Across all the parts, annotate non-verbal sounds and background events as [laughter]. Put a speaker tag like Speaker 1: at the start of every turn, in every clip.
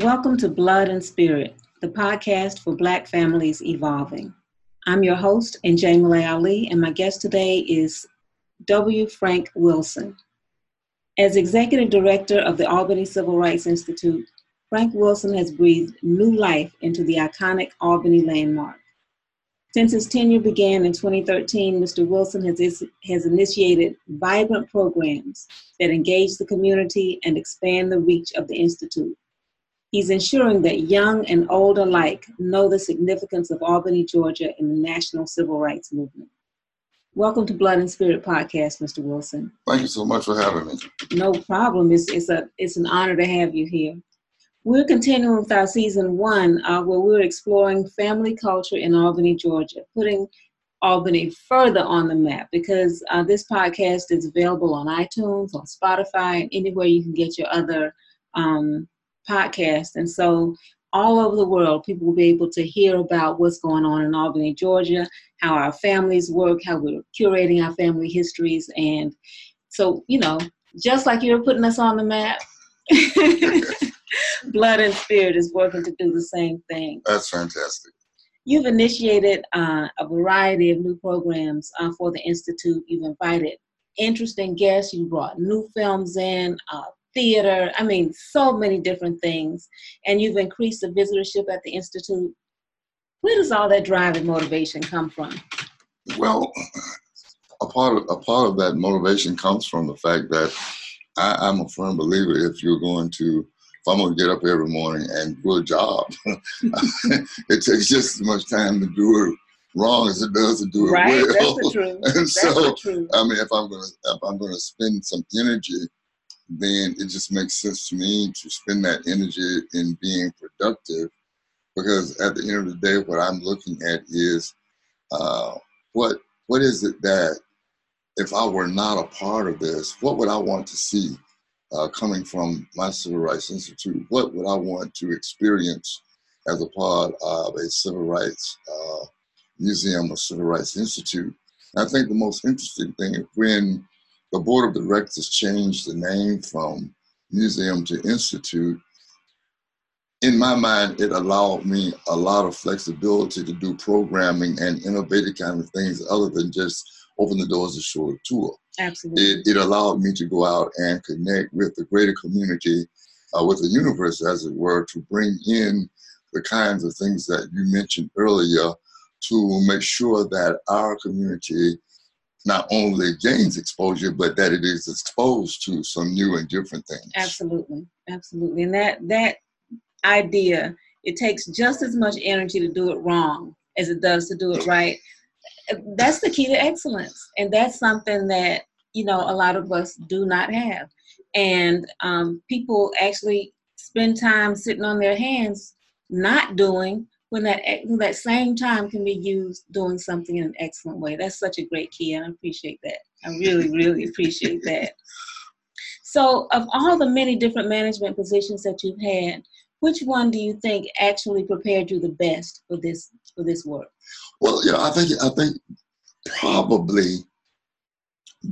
Speaker 1: Welcome to Blood and Spirit, the podcast for Black families evolving. I'm your host, Njay Malay Ali, and my guest today is W. Frank Wilson. As Executive Director of the Albany Civil Rights Institute, Frank Wilson has breathed new life into the iconic Albany landmark. Since his tenure began in 2013, Mr. Wilson has, has initiated vibrant programs that engage the community and expand the reach of the Institute. He's ensuring that young and old alike know the significance of Albany, Georgia in the national civil rights movement. Welcome to Blood and Spirit Podcast, Mr. Wilson.
Speaker 2: Thank you so much for having me.
Speaker 1: No problem. It's, it's, a, it's an honor to have you here. We're continuing with our season one, uh, where we're exploring family culture in Albany, Georgia, putting Albany further on the map because uh, this podcast is available on iTunes, on Spotify, and anywhere you can get your other um, podcast. And so all over the world, people will be able to hear about what's going on in Albany, Georgia, how our families work, how we're curating our family histories. And so, you know, just like you're putting us on the map, [laughs] Blood and Spirit is working to do the same thing.
Speaker 2: That's fantastic.
Speaker 1: You've initiated uh, a variety of new programs uh, for the Institute. You've invited interesting guests. You brought new films in, uh, theater, I mean, so many different things. And you've increased the visitorship at the Institute. Where does all that drive and motivation come from?
Speaker 2: Well, a part of, a part of that motivation comes from the fact that I, am a firm believer if you're going to, if I'm going to get up every morning and do a job, [laughs] it takes just as much time to do it wrong as it does to do it
Speaker 1: right,
Speaker 2: well.
Speaker 1: That's the truth. [laughs]
Speaker 2: and
Speaker 1: that's
Speaker 2: so,
Speaker 1: the truth.
Speaker 2: I mean, if I'm going to if I'm going to spend some energy then it just makes sense to me to spend that energy in being productive because at the end of the day what i'm looking at is uh, what what is it that if i were not a part of this what would i want to see uh, coming from my civil rights institute? What would i want to experience as a part of a civil rights uh, museum or civil rights institute? And i think the most interesting thing when the board of directors changed the name from museum to institute, in my mind, it allowed me a lot of flexibility to do programming and innovative kind of things other than just open the doors to show a tour.
Speaker 1: Absolutely.
Speaker 2: It, it allowed me to go out and connect with the greater community, uh, with the universe, as it were, to bring in the kinds of things that you mentioned earlier to make sure that our community not only gains exposure, but that it is exposed to some new and different things.
Speaker 1: Absolutely, absolutely, and that that idea it takes just as much energy to do it wrong as it does to do it right. That's the key to excellence, and that's something that you know a lot of us do not have, and um, people actually spend time sitting on their hands not doing when that that same time can be used doing something in an excellent way. That's such a great key, and I appreciate that. I really, really appreciate that. So, of all the many different management positions that you've had, which one do you think actually prepared you the best for this for this work?
Speaker 2: Well, you know, I think I think probably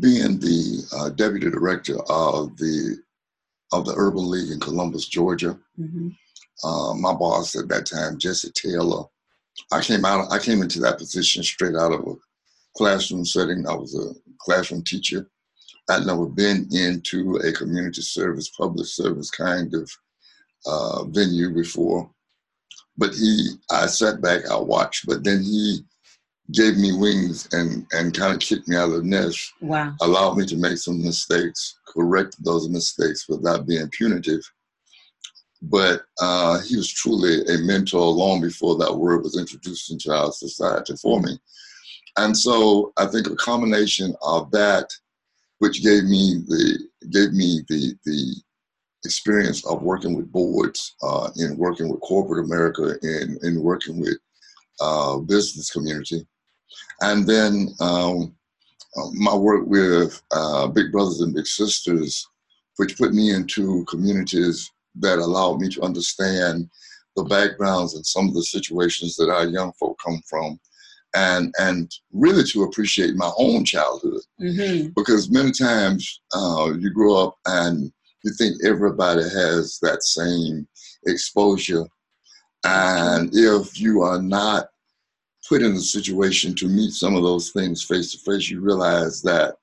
Speaker 2: being the uh, deputy director of the of the Urban League in Columbus, Georgia. Mm-hmm uh, my boss at that time, Jesse Taylor. I came out. I came into that position straight out of a classroom setting. I was a classroom teacher. I'd never been into a community service, public service kind of uh, venue before. But he, I sat back, I watched, but then he gave me wings and, and kind of kicked me out of the nest.
Speaker 1: Wow.
Speaker 2: Allowed me to make some mistakes, correct those mistakes without being punitive but uh, he was truly a mentor long before that word was introduced into our society for me. And so I think a combination of that, which gave me the gave me the the experience of working with boards, uh, in working with corporate America, in in working with uh, business community, and then um, uh, my work with uh, Big Brothers and Big Sisters, which put me into communities that allowed me to understand the backgrounds and some of the situations that our young folk come from and and really to appreciate my own childhood mm-hmm. because many times uh, you grow up and you think everybody has that same exposure. And if you are not put in a situation to meet some of those things face to face, you realize that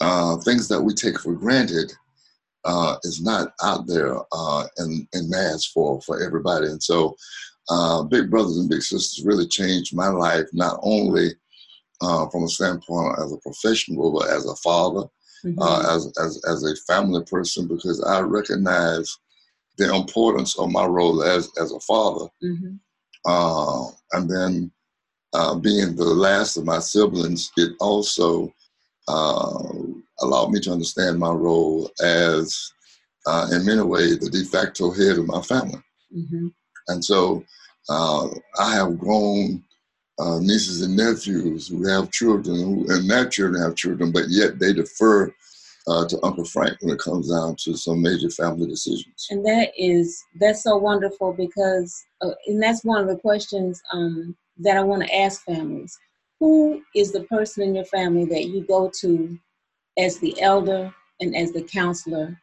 Speaker 2: uh, things that we take for granted uh, is not out there uh, in, in mass for, for everybody. And so, uh, Big Brothers and Big Sisters really changed my life, not only uh, from a standpoint as a professional, but as a father, mm-hmm. Uh, as, as, as a family person, because I recognize the importance of my role as, as a father. Mm-hmm. and then uh, being the last of my siblings, it also uh, allowed me to understand my role as, uh, in many ways, the de facto head of my family. Mm-hmm. And so uh, I have grown uh, nieces and nephews who have children, who, and their children have children, but yet they defer uh, to Uncle Frank when it comes down to some major family decisions.
Speaker 1: And that is that's so wonderful because, uh, and that's one of the questions um, that I want to ask families. Who is the person in your family that you go to as the elder and as the counselor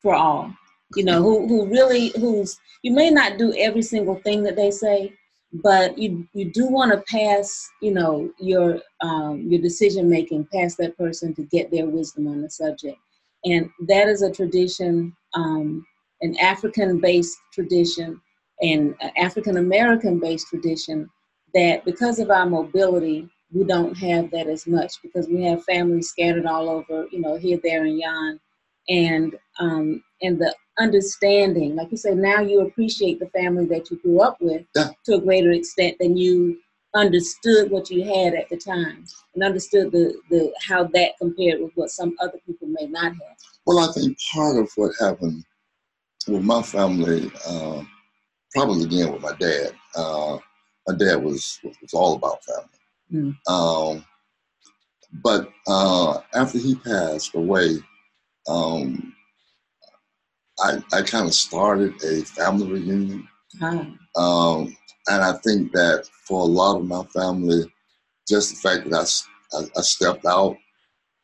Speaker 1: for all? You know, who, who really, who's, you may not do every single thing that they say, but you, you do want to pass, you know, your, um, your decision making past that person to get their wisdom on the subject. And that is a tradition, um, an African based tradition and African American based tradition that because of our mobility, we don't have that as much because we have families scattered all over, you know, here, there, and yon, and um, and the understanding, like you said, now you appreciate the family that you grew up with yeah. to a greater extent than you understood what you had at the time and understood the, the how that compared with what some other people may not have.
Speaker 2: Well, I think part of what happened with my family, uh, probably again with my dad. Uh, my dad was was all about family. Mm. Um, but uh, after he passed away, um, I, I kind of started a family reunion. Um, and I think that for a lot of my family, just the fact that I, I, I stepped out,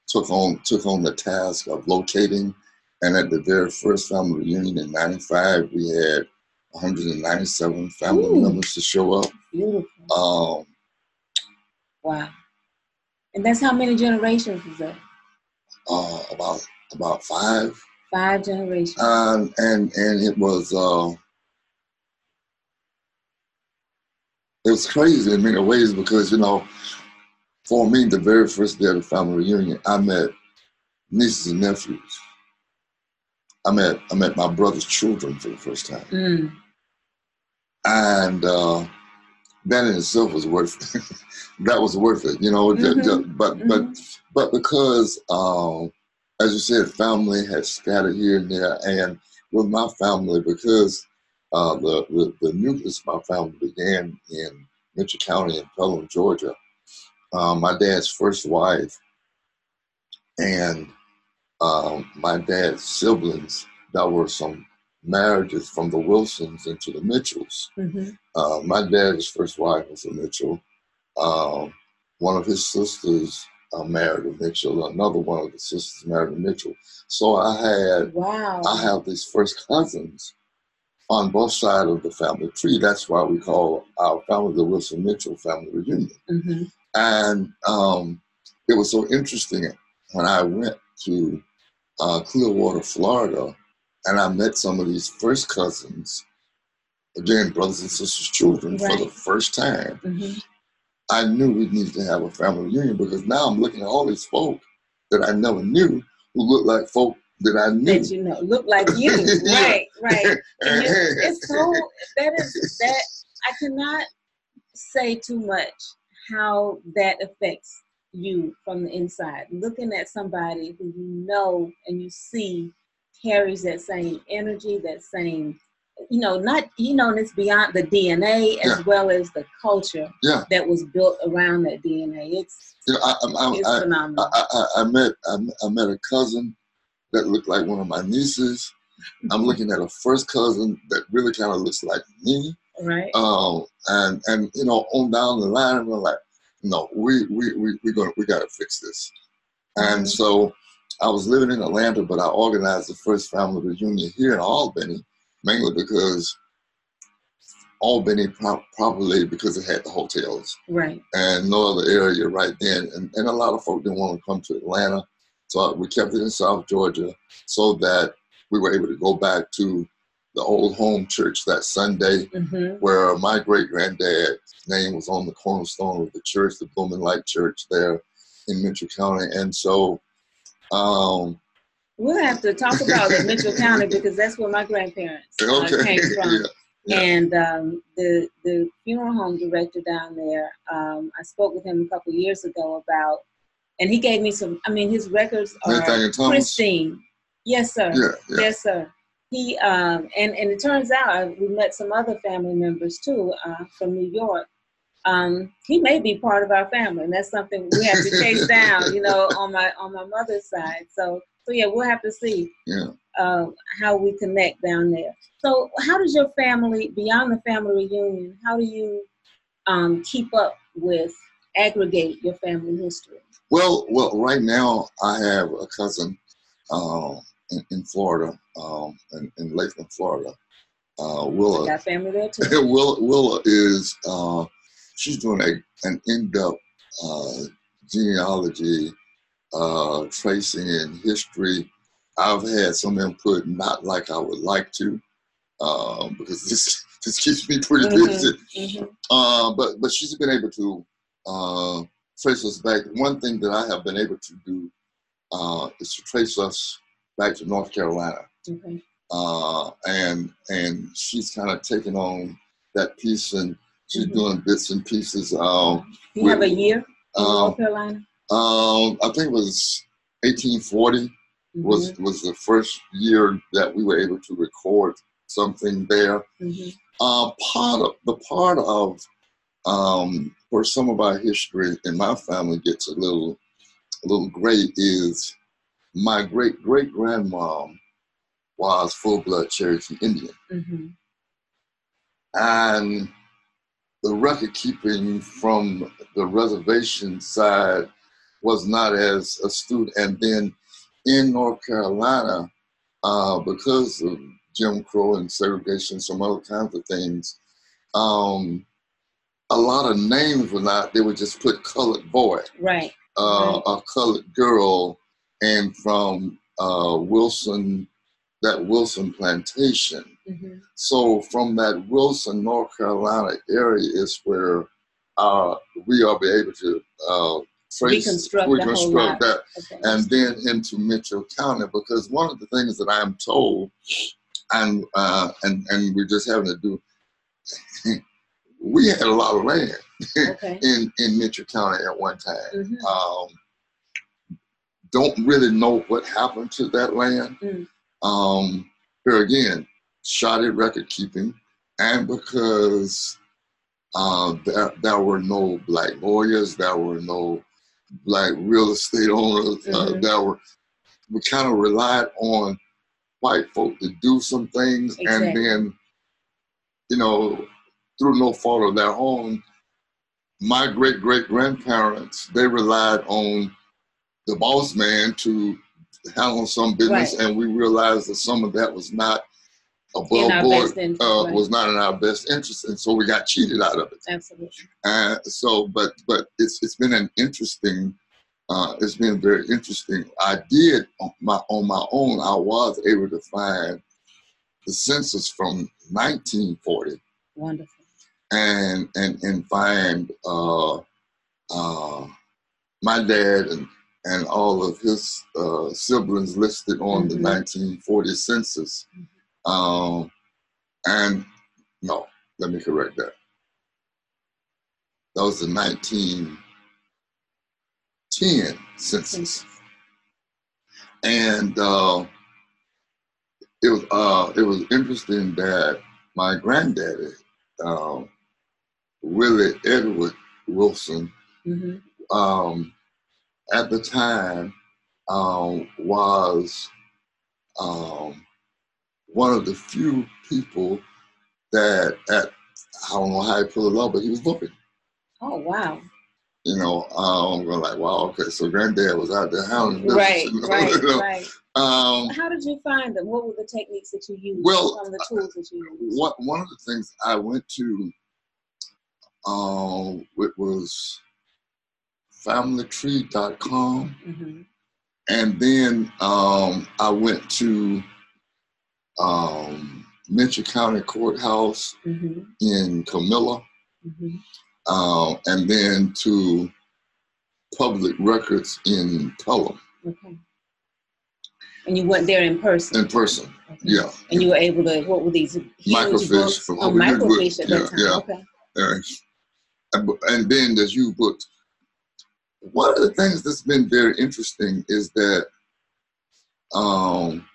Speaker 2: took on took on the task of locating, and at the very first family reunion in '95, we had 197 family Ooh. members to show up. Beautiful. Um,
Speaker 1: wow. And that's how many generations is that?
Speaker 2: Uh, about about five.
Speaker 1: Five generations.
Speaker 2: Um, and and it was uh, it was crazy in many ways because you know, for me, the very first day of the family reunion, I met nieces and nephews. I met I met my brother's children for the first time, mm. and uh, that in itself was worth it. [laughs] that was worth it, you know. Mm-hmm. but mm-hmm. but but because, um, as you said, family had scattered here and there, and with my family, because uh, the, the, the nucleus of my family began in Mitchell County in Pelham, Georgia. Um, my dad's first wife and um, my dad's siblings, that were some marriages from the Wilsons into the Mitchells. Mm-hmm. Uh, my dad's first wife was a Mitchell. Um, one of his sisters uh, married a Mitchell. Another one of the sisters married a Mitchell. So I had, wow. I have these first cousins on both sides of the family tree. That's why we call our family the Wilson Mitchell family reunion. Mm-hmm. And um, it was so interesting when I went to uh, Clearwater, Florida, and I met some of these first cousins, again, brothers and sisters' children, right. for the first time. Mm-hmm. I knew we needed to have a family reunion because now I'm looking at all these folk that I never knew who look like folk that I knew.
Speaker 1: That you know, look like [laughs] you. right, right. And [laughs] it's so, that is, that, I cannot say too much how that affects you from the inside. Looking at somebody who you know and you see carries that same energy, that same, you know, not, you know, and it's beyond the DNA as yeah. well as the culture yeah. that was built around that DNA. It's, you know, I, I, it's
Speaker 2: I, phenomenal. I, I, met, I, met a cousin that looked like one of my nieces. I'm looking at a first cousin that really kind of looks like me.
Speaker 1: Right.
Speaker 2: Um, and, and, you know, on down the line, we're like, no, we we we we gonna we gotta fix this. And mm-hmm. so I was living in Atlanta, but I organized the first family reunion here in Albany mainly because Albany pro- probably because it had the hotels
Speaker 1: Right.
Speaker 2: and no other area right then. And, and a lot of folk didn't want to come to Atlanta. So we kept it in South Georgia so that we were able to go back to the old home church that Sunday
Speaker 1: Mm-hmm.
Speaker 2: where my great granddad's name was on the cornerstone of the church, the Blooming Light Church there in Mitchell County. And so, um,
Speaker 1: We'll have to talk about it, Mitchell County [laughs] because that's where my grandparents uh,
Speaker 2: okay,
Speaker 1: came [laughs] from.
Speaker 2: yeah, yeah.
Speaker 1: And um, the the funeral home director down there, um, I spoke with him a couple years ago about, and he gave me some. I mean, his records are pristine. Yes, sir.
Speaker 2: Yeah, yeah.
Speaker 1: Yes, sir. He um, and and it turns out uh, we met some other family members too uh, from New York. Um, he may be part of our family, and that's something we have to chase [laughs] down. You know, on my on my mother's side. So so yeah, we'll have to see
Speaker 2: Yeah.
Speaker 1: uh, how we connect down there. So how does your family beyond the family reunion? How do you um, keep up with aggregate your family history?
Speaker 2: Well, well, right now I have a cousin um, in, in Florida, um, in, in Lakeland, Florida. Uh,
Speaker 1: I
Speaker 2: Willa.
Speaker 1: got family there too. [laughs]
Speaker 2: Willa, Willa is uh, she's doing a an in-depth uh, genealogy, uh, tracing in history. I've had some input, not like I would like to, um, because this [laughs] this keeps me pretty
Speaker 1: Mhm.
Speaker 2: busy.
Speaker 1: Mhm.
Speaker 2: Uh, but but she's been able to uh, trace us back. One thing that I have been able to do uh, is to trace us back to North Carolina,
Speaker 1: Okay.
Speaker 2: uh, and and she's kind of taken on that piece, and she's
Speaker 1: Mhm.
Speaker 2: doing bits and pieces. Um,
Speaker 1: Do you have a year in
Speaker 2: um,
Speaker 1: North Carolina?
Speaker 2: um, I think it was 1840 was
Speaker 1: Mhm.
Speaker 2: was the first year that we were able to record something there.
Speaker 1: Mhm.
Speaker 2: Uh, part of the part of um, where some of our history in my family gets a little a little gray is my great great grandmom was full blood Cherokee Indian,
Speaker 1: Mhm.
Speaker 2: and the record keeping from the reservation side was not as astute. And then in North Carolina, uh, because of Jim Crow and segregation, some other kinds of things, um, a lot of names were not, they would just put colored boy,
Speaker 1: Right.
Speaker 2: uh, a colored girl, and from uh, Wilson, that Wilson plantation.
Speaker 1: Mhm.
Speaker 2: So from that Wilson, North Carolina area is where uh, we are be able to uh, trace,
Speaker 1: Reconstruct
Speaker 2: reconstruct that
Speaker 1: Okay.
Speaker 2: and then into Mitchell County because one of the things that I'm told, and uh, and and we're just having to do, [laughs] we had a lot of land
Speaker 1: okay. [laughs]
Speaker 2: in in Mitchell County at one time.
Speaker 1: Mhm.
Speaker 2: Um, don't really know what happened to that land.
Speaker 1: Mm.
Speaker 2: Um, here again, shoddy record keeping, and because uh, there, there were no black lawyers, there were no black real estate owners, uh,
Speaker 1: Mhm.
Speaker 2: there were, we kind of relied on white folk to do some things,
Speaker 1: Exactly.
Speaker 2: and then, you know, through no fault of their own, my great great grandparents they relied on the boss man to handle some business,
Speaker 1: Right.
Speaker 2: and we realized that some of that was not above board, uh,
Speaker 1: right.
Speaker 2: was not in our best interest, and so we got cheated out of it.
Speaker 1: Absolutely.
Speaker 2: Uh, so, but but it's it's been an interesting. Uh, it's been very interesting. I did on my on my own. I was able to find the census from 1940
Speaker 1: Wonderful.
Speaker 2: and and and find uh, uh, my dad and and all of his uh, siblings listed on the
Speaker 1: Mhm.
Speaker 2: 1940 census. Um, and no, let me correct that. That was the 1910 census, and uh, it was uh, it was interesting that my granddaddy, um, Willie Edward Wilson,
Speaker 1: hmm
Speaker 2: um, at the time um, was um, one of the few people that at I don't know how he pulled it off, but he was looking.
Speaker 1: Oh wow.
Speaker 2: you know, uh, I'm going like, wow, okay, so granddad was out there hounding
Speaker 1: Right, [laughs]
Speaker 2: you know,
Speaker 1: right,
Speaker 2: you know.
Speaker 1: right.
Speaker 2: Um,
Speaker 1: How did you find them? What were the techniques that you used?
Speaker 2: Well,
Speaker 1: some of the tools that you used.
Speaker 2: one one of the things I went to, um, it was familytree.com,
Speaker 1: hmm
Speaker 2: and then um, I went to um, Mitchell County Courthouse
Speaker 1: hmm
Speaker 2: in Camilla,
Speaker 1: hmm
Speaker 2: um, and then to Public Records in Pelham
Speaker 1: Okay. And you went there in person.
Speaker 2: in person.
Speaker 1: Okay.
Speaker 2: Yeah,
Speaker 1: And you were able to. What were these?
Speaker 2: Microfiche from
Speaker 1: oh, microfiche at that
Speaker 2: Yeah,
Speaker 1: time.
Speaker 2: yeah.
Speaker 1: Okay.
Speaker 2: and, and then there's you booked. One of the things that's been very interesting is that um,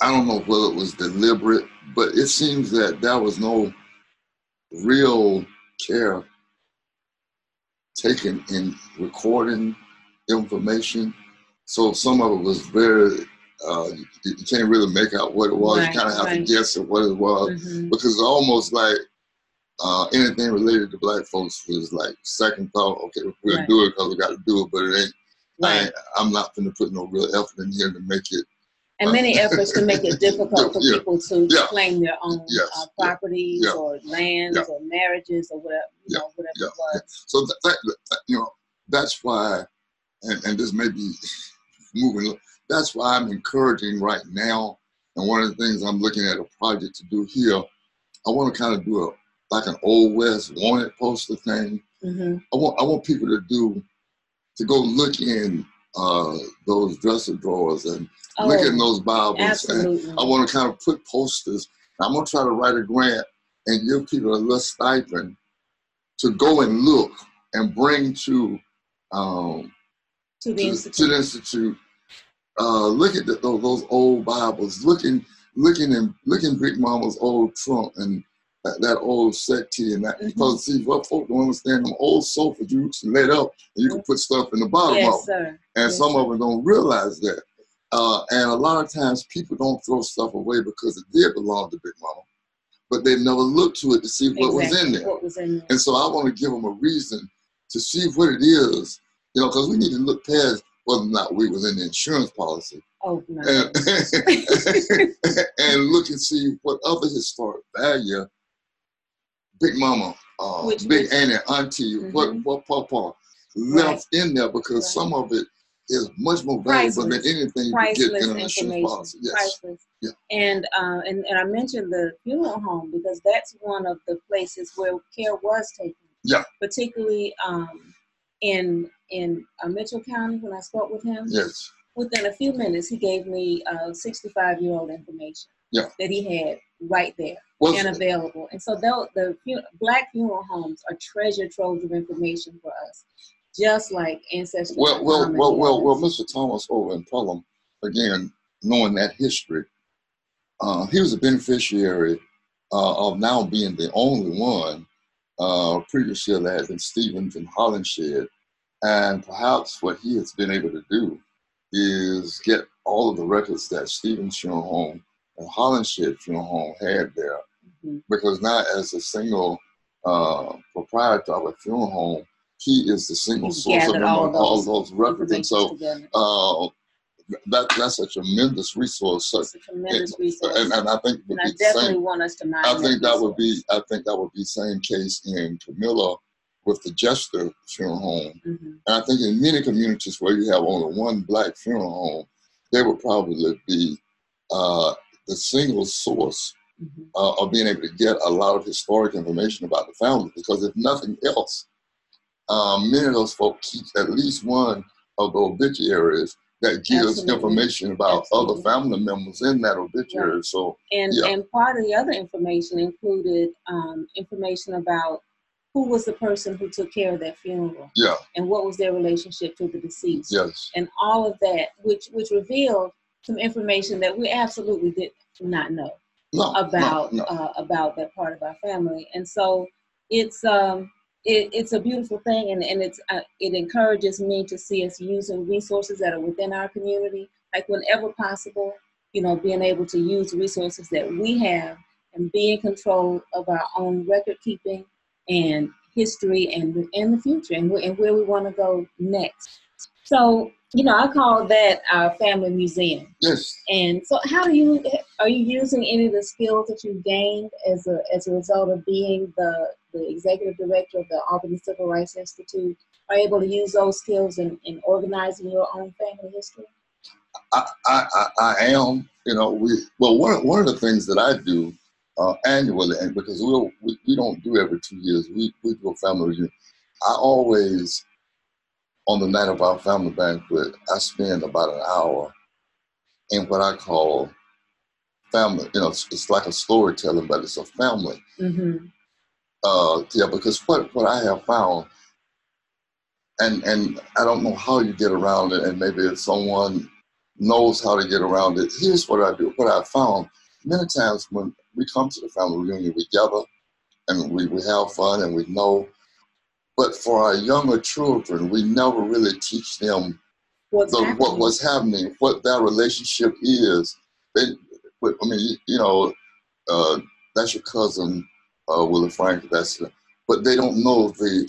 Speaker 2: I don't know whether it was deliberate, but it seems that there was no real care taken in recording information. So some of it was very, uh, you, you can't really make out what it was.
Speaker 1: Right,
Speaker 2: you kind of have
Speaker 1: right.
Speaker 2: to guess at what it was
Speaker 1: hmm
Speaker 2: because it's almost like uh, anything related to black folks was like second thought. Okay, we'll
Speaker 1: Right.
Speaker 2: do it because we got to do it, but it ain't. I ain't I'm not going to put no real effort in here to make it.
Speaker 1: And many efforts to make it [laughs] difficult for
Speaker 2: Yeah.
Speaker 1: people to
Speaker 2: Yeah.
Speaker 1: claim their own
Speaker 2: Yes.
Speaker 1: uh, properties
Speaker 2: Yeah.
Speaker 1: or lands or marriages or whatever, you know, whatever it was.
Speaker 2: So that, that, that you know that's why, and, and this may be [laughs] moving. That's why I'm encouraging right now. And one of the things I'm looking at a project to do here, I want to kind of do a like an old west wanted poster thing.
Speaker 1: hmm
Speaker 2: I want I want people to do to go look in uh, those dresser drawers and
Speaker 1: Oh,
Speaker 2: look in those Bibles. And. I want to kind of put posters. I'm gonna try to write a grant and give people a little stipend to go and look and bring to um,
Speaker 1: to the
Speaker 2: to,
Speaker 1: institute.
Speaker 2: to the institute. Uh, look at the, those, those old Bibles. Looking looking in looking Big Mama's old trunk and that, that old settee and that
Speaker 1: Mhm.
Speaker 2: because see what folk don't understand them old sofa you can let up and you can put stuff in the bottom of
Speaker 1: yes,
Speaker 2: them
Speaker 1: sir.
Speaker 2: and
Speaker 1: Yes,
Speaker 2: some
Speaker 1: sir.
Speaker 2: of them don't realize that. Uh, and a lot of times people don't throw stuff away because it did belong to Big Mama, but they never looked to it to see what was in
Speaker 1: Exactly,
Speaker 2: there.
Speaker 1: What was in there?
Speaker 2: And so I want to give them a reason to see what it is, you know, because we need to look past whether or not we was in the insurance policy
Speaker 1: Oh, no.
Speaker 2: and, [laughs] and look and see what other historic value Big Mama, uh,
Speaker 1: Which-
Speaker 2: Big Auntie, Auntie, what,
Speaker 1: Mhm.
Speaker 2: what Papa left in there because
Speaker 1: Right.
Speaker 2: some of it is much more valuable than
Speaker 1: Priceless.
Speaker 2: anything you could get
Speaker 1: priceless
Speaker 2: in an insurance
Speaker 1: information.
Speaker 2: policy. Yes.
Speaker 1: Priceless.
Speaker 2: Yeah.
Speaker 1: And, uh, and and I mentioned the funeral home because that's one of the places where care was taken.
Speaker 2: Yeah.
Speaker 1: Particularly um, in in uh, Mitchell County when I spoke with him.
Speaker 2: Yes.
Speaker 1: Within a few minutes, he gave me uh, 65 year old information.
Speaker 2: Yeah.
Speaker 1: That he had right there
Speaker 2: Well,
Speaker 1: and available. And so the, the fu- black funeral homes are treasure troves of information for us, just like ancestry.
Speaker 2: well, well, well, well, well, Mr. Thomas over in Pelham, again, knowing that history, uh, he was a beneficiary uh, of now being the only one. Uh, previously, there had been Stevens and Hollenshed, and perhaps what he has been able to do is get all of the records that Stevens Funeral Home and Hollenshed Funeral Home had there,
Speaker 1: Mhm.
Speaker 2: because now as a single uh, proprietor of a funeral home, he is the single
Speaker 1: He's
Speaker 2: source of
Speaker 1: all
Speaker 2: all, all
Speaker 1: those
Speaker 2: those records, and so uh, that that's a tremendous resource. So,
Speaker 1: It's a tremendous resource.
Speaker 2: and, and I think
Speaker 1: and I definitely
Speaker 2: same.
Speaker 1: want us to mine
Speaker 2: I think that would be. I think that would be same case in Camilla with the Jester Funeral Home,
Speaker 1: Mhm.
Speaker 2: and I think in many communities where you have only one black funeral home, they would probably be uh, the single source
Speaker 1: Mhm.
Speaker 2: uh, of being able to get a lot of historic information about the family. Because if nothing else, um, many of those folks keep at least one of the obituaries that gives
Speaker 1: Absolutely.
Speaker 2: information about
Speaker 1: Absolutely.
Speaker 2: other family members in that obituary. So
Speaker 1: And
Speaker 2: Yeah.
Speaker 1: and part of the other information included um, information about who was the person who took care of that funeral
Speaker 2: yeah,
Speaker 1: and what was their relationship to the deceased.
Speaker 2: yes,
Speaker 1: and all of that, which which revealed some information that we absolutely did not know
Speaker 2: no,
Speaker 1: about
Speaker 2: no, no.
Speaker 1: Uh, about that part of our family, and so it's um it, it's a beautiful thing, and and it's uh, it encourages me to see us using resources that are within our community, like whenever possible, you know, being able to use resources that we have and be in control of our own record keeping and history and in the future and, and where we want to go next. So you know, I call that our family museum.
Speaker 2: Yes.
Speaker 1: And so, how do you are you using any of the skills that you've gained as a as a result of being the the executive director of the Albany Civil Rights Institute? Are able to use those skills in, in organizing your own family history?
Speaker 2: I, I, I am. You know, we well one one of the things that I do uh, annually, and because we'll, we we don't do every two years, we we do a family reunion. I always on the night of our family banquet, I spend about an hour in what I call family. You know, it's, it's like a storytelling, but it's a family.
Speaker 1: Mm-hmm.
Speaker 2: Uh, yeah, because what what I have found, and and I don't know how you get around it, and maybe if someone knows how to get around it. Here's what I do. What I found many times when we come to the family reunion, we gather and we, we have fun and we know but for our younger children, we never really teach them the, what was happening, what that relationship is. They, I mean, you know, uh, that's your cousin, uh, Willie Frank. That's, but they don't know the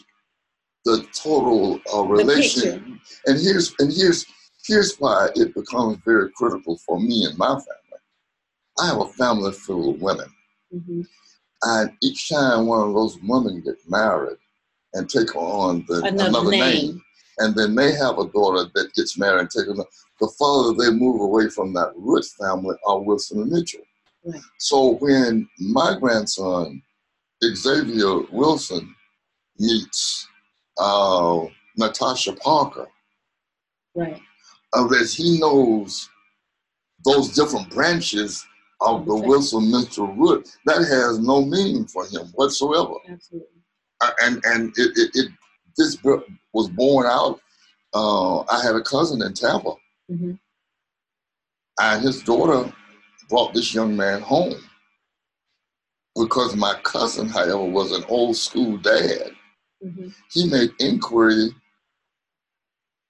Speaker 2: the total uh, relation. And here's and here's here's why it becomes very critical for me and my family. I have a family full of women, mm-hmm. and each time one of those women get married, and take on the,
Speaker 1: another, another name. name.
Speaker 2: And then they have a daughter that gets married and take another. The father they move away from that root family are Wilson and Mitchell. Right. So when my grandson Xavier Wilson meets uh, Natasha Parker,
Speaker 1: right,
Speaker 2: uh, as he knows those different branches of the Wilson Mitchell root, that has no meaning for him whatsoever.
Speaker 1: Absolutely
Speaker 2: and and it, it, it this was born out. Uh, I had a cousin in Tampa, mm-hmm. and his daughter brought this young man home because my cousin, however, was an old school dad. Mm-hmm. He made inquiry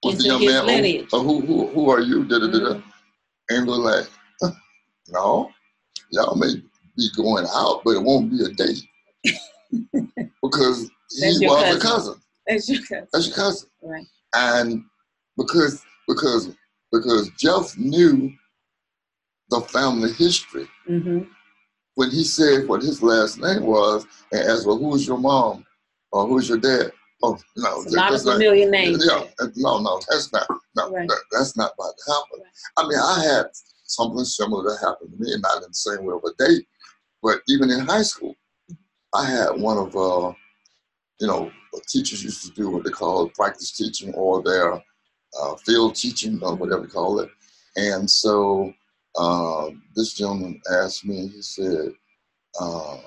Speaker 2: with the young man, oh, who, who, who are you? Da, da, da, mm-hmm. And we're like, no, y'all may be going out, but it won't be a date. [laughs] [laughs] because he was cousin. a cousin.
Speaker 1: That's your cousin.
Speaker 2: That's your cousin.
Speaker 1: Right.
Speaker 2: And because because because Jeff knew the family history. Mm-hmm. When he said what his last name was and asked, "Well, who's your mom or who's your dad?" Oh no,
Speaker 1: it's not a familiar name.
Speaker 2: Yeah, no, no, that's not. No, right. that, that's not about to happen. Right. I mean, I had something similar that happened to me, not in the same way of a date, but even in high school, I had one of, uh, you know, teachers used to do what they call practice teaching or their uh, field teaching or whatever you call it. And so uh, this gentleman asked me, he said, uh,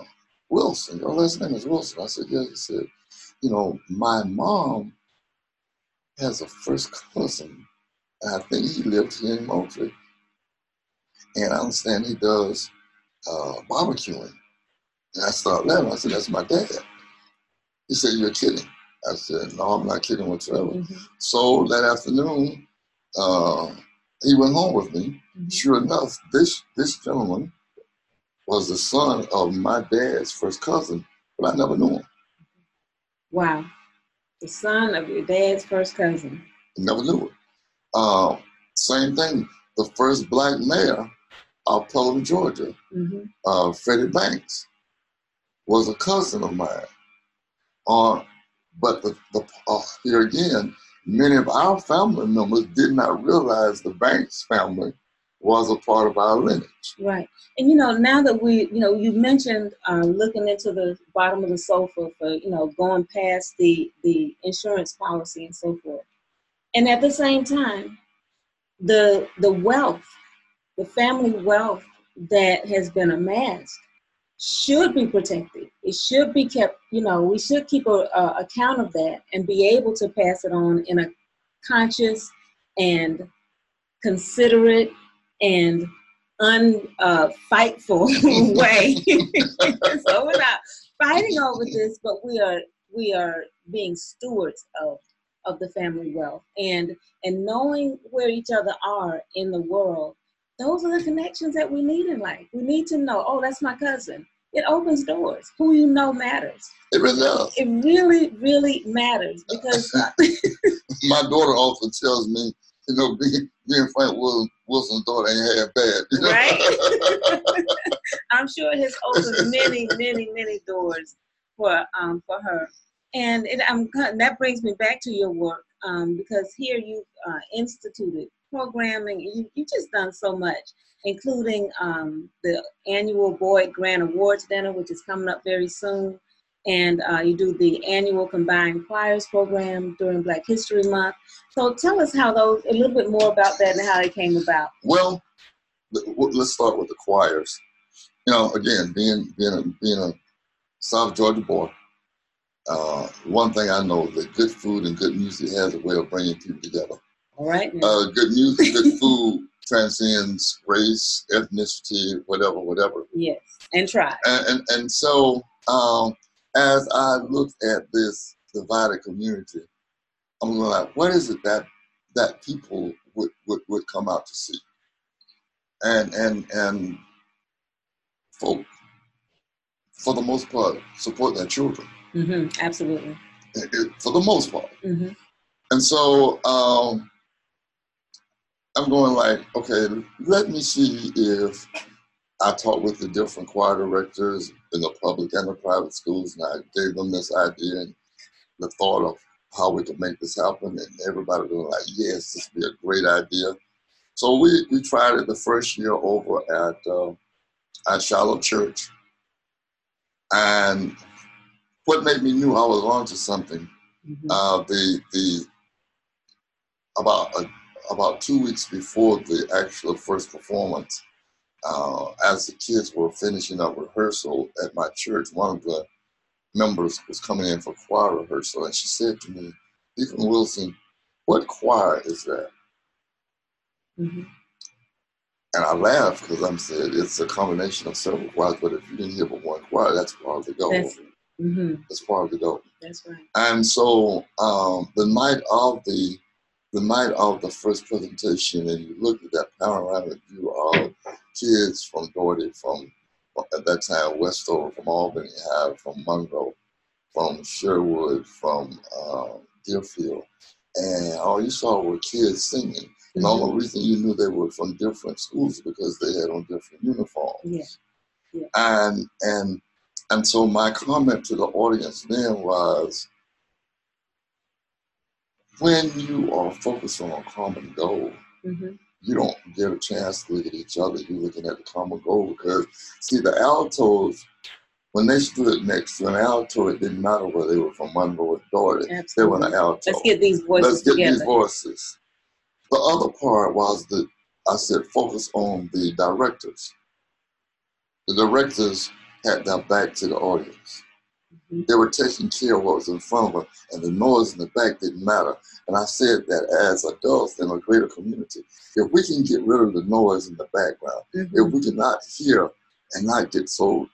Speaker 2: Wilson, your last name is Wilson. I said, yes. He said, you know, my mom has a first cousin. I think he lived here in Moultrie. And I understand he does uh, barbecuing. And I started laughing. I said, That's my dad. He said, You're kidding. I said, No, I'm not kidding whatsoever. Mm-hmm. So that afternoon, uh, he went home with me. Mm-hmm. Sure enough, this this gentleman was the son of my dad's first cousin, but I never knew him.
Speaker 1: Wow. The son of your dad's first cousin.
Speaker 2: Never knew it. Uh, same thing. The first black mayor of Pelham, Georgia, mm-hmm. uh, Freddie Banks was a cousin of mine. Uh, but the, the uh, here again, many of our family members did not realize the Banks family was a part of our lineage.
Speaker 1: Right. And you know, now that we, you know, you mentioned uh, looking into the bottom of the sofa for, you know, going past the the insurance policy and so forth. And at the same time, the the wealth, the family wealth that has been amassed should be protected. It should be kept, you know, we should keep a, a account of that and be able to pass it on in a conscious and considerate and unfightful uh, [laughs] way. [laughs] so we're not fighting over this, but we are we are being stewards of of the family wealth and and knowing where each other are in the world those are the connections that we need in life we need to know oh that's my cousin it opens doors. Who you know matters.
Speaker 2: It really does.
Speaker 1: It really, really matters because [laughs] [laughs]
Speaker 2: my daughter often tells me, you know, being, being Frank Wilson's daughter ain't half bad. You know?
Speaker 1: Right. [laughs] I'm sure it has opened many, many, many doors for um, for her. And it, I'm, that brings me back to your work um, because here you've uh, instituted programming. You, you've just done so much, including um, the annual Boyd Grant Awards Dinner, which is coming up very soon. And uh, you do the annual Combined Choirs program during Black History Month. So tell us how those, a little bit more about that and how they came about.
Speaker 2: Well, let's start with the choirs. You know, again, being being a, being a South Georgia boy, uh, one thing I know that good food and good music has a way of bringing people together.
Speaker 1: All right.
Speaker 2: Uh, good music, good food [laughs] transcends race, ethnicity, whatever, whatever.
Speaker 1: Yes, and try.
Speaker 2: And and, and so um, as I looked at this divided community, I'm like, what is it that that people would, would, would come out to see? And and and folk for the most part, support their children.
Speaker 1: Mm-hmm, absolutely.
Speaker 2: It, it, for the most part.
Speaker 1: Mm-hmm.
Speaker 2: And so um, I'm going like, okay, let me see if I talked with the different choir directors in the public and the private schools, and I gave them this idea and the thought of how we could make this happen, and everybody was like, yes, this would be a great idea. So we, we tried it the first year over at uh, at Shiloh Church, and what made me knew I was onto something, mm-hmm. uh, the the about a, about two weeks before the actual first performance, uh, as the kids were finishing up rehearsal at my church, one of the members was coming in for choir rehearsal, and she said to me, "Deacon Wilson, what choir is that?" Mm-hmm. And I laughed because I'm saying it's a combination of several choirs, but if you didn't hear but one choir, that's part of the goal.
Speaker 1: That's, mm-hmm.
Speaker 2: that's part of the goal.
Speaker 1: That's right.
Speaker 2: And so um, the night of the the night of the first presentation, and you look at that panoramic view of kids from Dougherty, from at that time Westover, from Albany High, from Monroe, from Sherwood, from uh, Deerfield, and all you saw were kids singing. And mm-hmm. the only reason you knew they were from different schools because they had on different uniforms.
Speaker 1: Yeah. yeah.
Speaker 2: And and and so my comment to the audience then was when you are focused on a common goal, mm-hmm. you don't get a chance to look at each other. You're looking at the common goal because see the altos when they stood next to an alto, it didn't matter whether they were from Monroe or Dougherty. They were an alto.
Speaker 1: Let's get these voices
Speaker 2: Let's get
Speaker 1: together.
Speaker 2: these voices. The other part was that I said focus on the directors. The directors had their back to the audience. They were taking care of what was in front of them, and the noise in the back didn't matter. And I said that as adults in a greater community, if we can get rid of the noise in the background, mm-hmm. if we cannot hear and not get so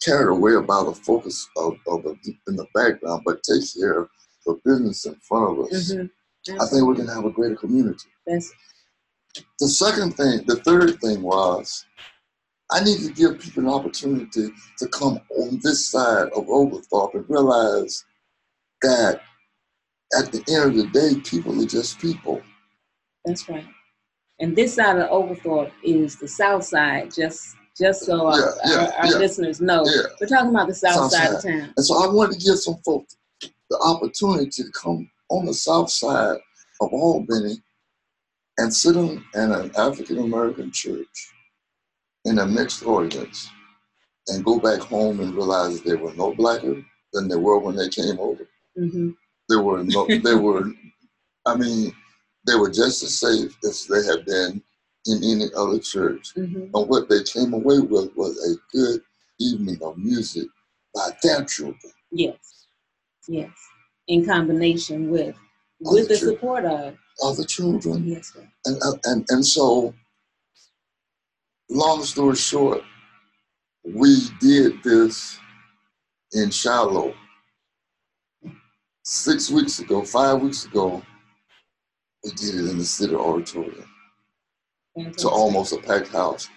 Speaker 2: carried away about the focus of, of the, in the background, but take care of the business in front of us, mm-hmm. I think we're going to have a greater community. The second thing, the third thing was, I need to give people an opportunity to come on this side of Oglethorpe and realize that at the end of the day, people are just people.
Speaker 1: That's right. And this side of Oglethorpe is the south side, just just so yeah, our, yeah, our, our yeah. listeners know. We're talking about the south, south side, side, of town.
Speaker 2: And so I wanted to give some folks the opportunity to come on the south side of Albany and sit in an African American church in a mixed audience and go back home and realize they were no blacker than they were when they came over. Mm-hmm. They were no, they were, I mean, they were just as safe as they had been in any other church. Mm-hmm. And what they came away with was a good evening of music by their children.
Speaker 1: Yes, yes, in combination with with the children. support of
Speaker 2: other children.
Speaker 1: Yes, sir.
Speaker 2: And uh, and and so, long story short, we did this in Shiloh six weeks ago, five weeks ago. We did it in the city auditorium to almost a packed house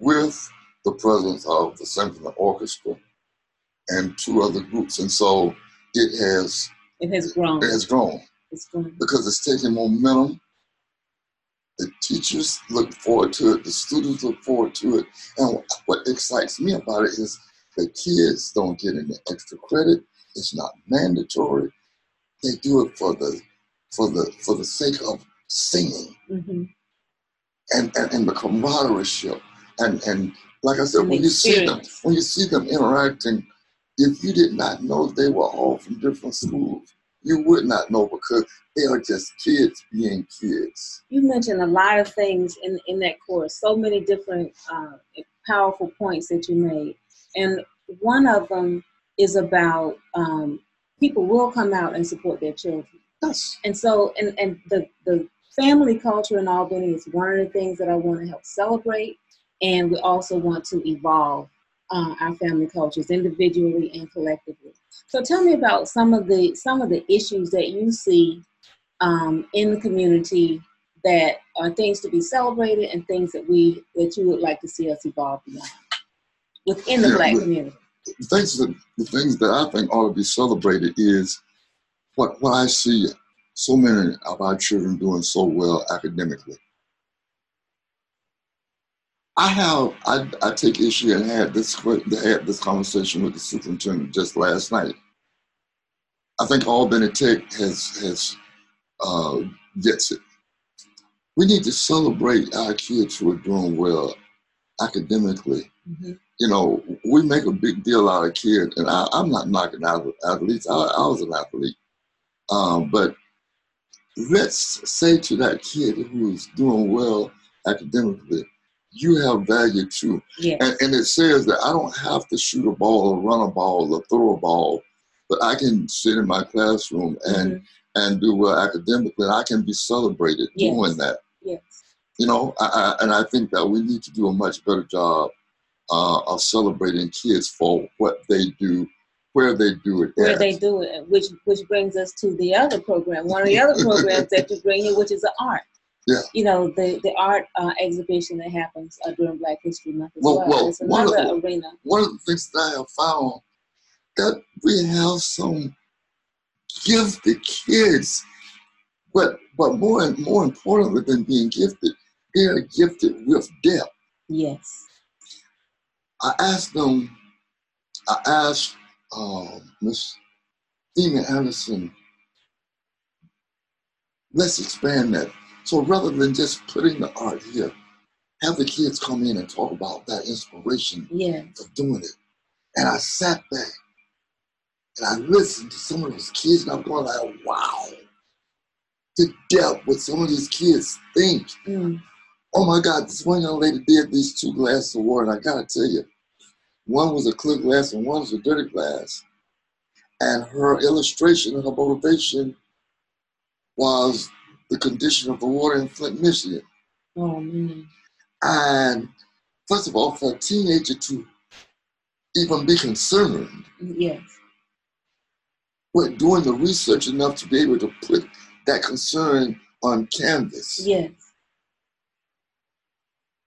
Speaker 2: with the presence of the symphony orchestra and two other groups, and so it has
Speaker 1: It has grown.
Speaker 2: it has grown
Speaker 1: It's grown.
Speaker 2: because it's taking momentum. The teachers look forward to it. The students look forward to it. And what excites me about it is the kids don't get any extra credit. It's not mandatory. They do it for the for the for the sake of singing
Speaker 1: hmm
Speaker 2: and, and, and the camaraderie. And and like I said,
Speaker 1: And
Speaker 2: when you see them when you see them interacting, if you did not know they were all from different schools, you would not know because they are just kids being kids.
Speaker 1: You mentioned a lot of things in, in that course, so many different uh, powerful points that you made. And one of them is about um, people will come out and support their children.
Speaker 2: Yes.
Speaker 1: And so, and, and the, the family culture in Albany is one of the things that I want to help celebrate. And we also want to evolve uh, our family cultures individually and collectively. So tell me about some of the some of the issues that you see um, in the community that are things to be celebrated and things that we that you would like to see us evolve beyond within the
Speaker 2: Yeah,
Speaker 1: black
Speaker 2: but-
Speaker 1: community.
Speaker 2: The things that the things that I think ought to be celebrated is what what I see so many of our children doing so well academically. I have I, I take issue and had this had this conversation with the superintendent just last night. I think Albany Tech has has uh, gets it. We need to celebrate our kids who are doing well academically
Speaker 1: Mhm.
Speaker 2: you know, we make a big deal out of kids, and I, I'm not knocking out athletes. I, I was an athlete, um, but let's say to that kid who's doing well academically, you have value too.
Speaker 1: Yes.
Speaker 2: And, and it says that I don't have to shoot a ball or run a ball or throw a ball, but I can sit in my classroom and
Speaker 1: Mhm.
Speaker 2: and do well academically, and I can be celebrated
Speaker 1: Yes.
Speaker 2: doing that.
Speaker 1: Yes.
Speaker 2: You know, I, I, and I think that we need to do a much better job uh, of celebrating kids for what they do, where they do it.
Speaker 1: Where
Speaker 2: at.
Speaker 1: they do it, which which brings us to the other program, one of the other programs that you bring here, which is the art.
Speaker 2: Yeah.
Speaker 1: You know, the the art uh, exhibition that happens uh, during Black History Month as
Speaker 2: Well,
Speaker 1: well.
Speaker 2: well,
Speaker 1: it's
Speaker 2: one of
Speaker 1: another arena.
Speaker 2: One of the things that I have found that we have some gifted kids, but but more and more importantly than being gifted, they are gifted with depth.
Speaker 1: Yes.
Speaker 2: I asked them, I asked um, Miss Demon Anderson, let's expand that. So rather than just putting the art here, have the kids come in and talk about that inspiration for doing it. And I sat back and I listened to some of those kids, and I'm going like, wow, to depth what some of these kids think.
Speaker 1: Mm.
Speaker 2: Oh my God, this one young lady did these two glasses of water, and I gotta tell you, one was a clear glass and one was a dirty glass. And her illustration and her motivation was the condition of the water in Flint, Michigan.
Speaker 1: Oh man.
Speaker 2: And first of all, for a teenager to even be concerned
Speaker 1: Yes.
Speaker 2: with doing the research enough to be able to put that concern on canvas.
Speaker 1: Yes.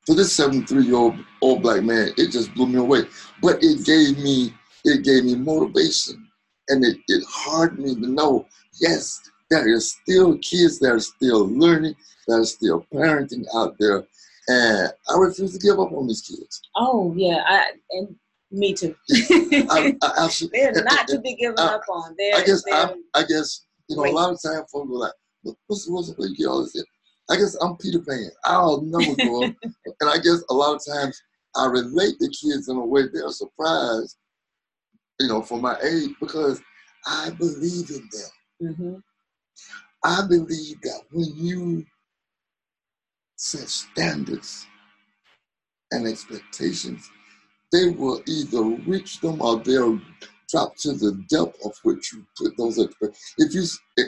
Speaker 2: For this 73 year old old black man, it just blew me away. But it gave me it gave me motivation and it, it hardened me to know, yes, there is still kids that are still learning, that are still parenting out there. And I refuse to give up on these kids.
Speaker 1: Oh yeah. I and me too. [laughs]
Speaker 2: I, I absolutely
Speaker 1: They're not to be [laughs] given
Speaker 2: I-
Speaker 1: up on. They're,
Speaker 2: I guess
Speaker 1: they're
Speaker 2: I guess you know a lot of times folks are like, "What's what's where you get all this?" in?" I guess I'm Peter Pan. I'll never grow up, [laughs] and I guess a lot of times I relate to kids in a way they're surprised, you know, for my age because I believe in them.
Speaker 1: hmm
Speaker 2: I believe that when you set standards and expectations, they will either reach them or they'll drop to the depth of which you put those expectations. If you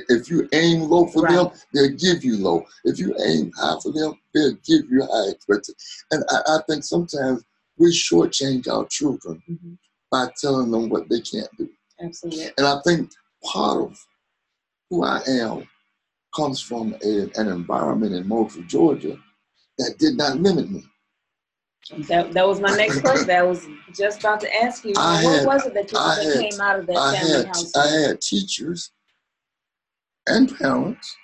Speaker 2: if you aim low for them, they'll give you low. If you aim high for them, they'll give you high expectations. And I, I think sometimes we shortchange our children
Speaker 1: hmm
Speaker 2: by telling them what they can't do.
Speaker 1: Absolutely.
Speaker 2: And I think part of who I am comes from a, an environment in Moultrie, Georgia, that did not limit me.
Speaker 1: That, that was my next [laughs] question. That was just about to ask you.
Speaker 2: I
Speaker 1: what
Speaker 2: had-
Speaker 1: was it that, you, that
Speaker 2: had-
Speaker 1: came out of that
Speaker 2: I
Speaker 1: family
Speaker 2: had
Speaker 1: house?
Speaker 2: I had teachers and parents.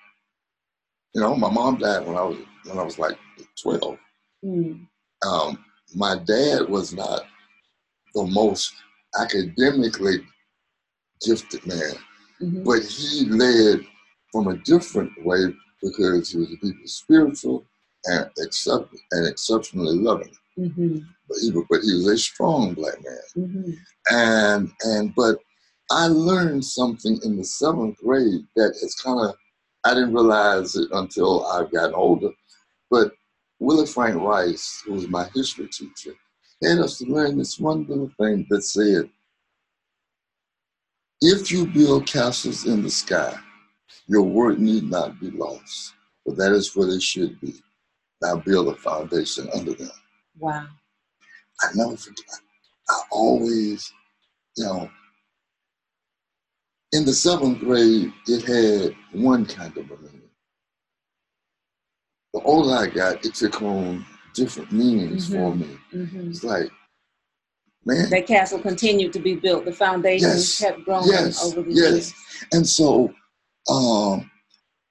Speaker 2: You know, my mom died when I was when I was like twelve.
Speaker 1: Mm,
Speaker 2: Um, my dad was not the most academically gifted man,
Speaker 1: mhm,
Speaker 2: but he led from a different way because he was a deeply spiritual and accept and exceptionally loving.
Speaker 1: mhm,
Speaker 2: But he, but he was a strong black man.
Speaker 1: mhm.
Speaker 2: and and but I learned something in the seventh grade that is kind of I didn't realize it until I've gotten older. But Willie Frank Rice, who was my history teacher, had us to learn this one little thing that said, "If you build castles in the sky, your work need not be lost, but that is where they should be. Now build a foundation under them."
Speaker 1: Wow.
Speaker 2: I never forget. I always, you know, in the seventh grade, it had one kind of a meaning. The older I got, it took on different meanings for me.
Speaker 1: hmm
Speaker 2: It's like, man,
Speaker 1: That castle continued to be built. The foundations
Speaker 2: Yes,
Speaker 1: kept growing
Speaker 2: yes,
Speaker 1: over the
Speaker 2: yes.
Speaker 1: years.
Speaker 2: and so, um,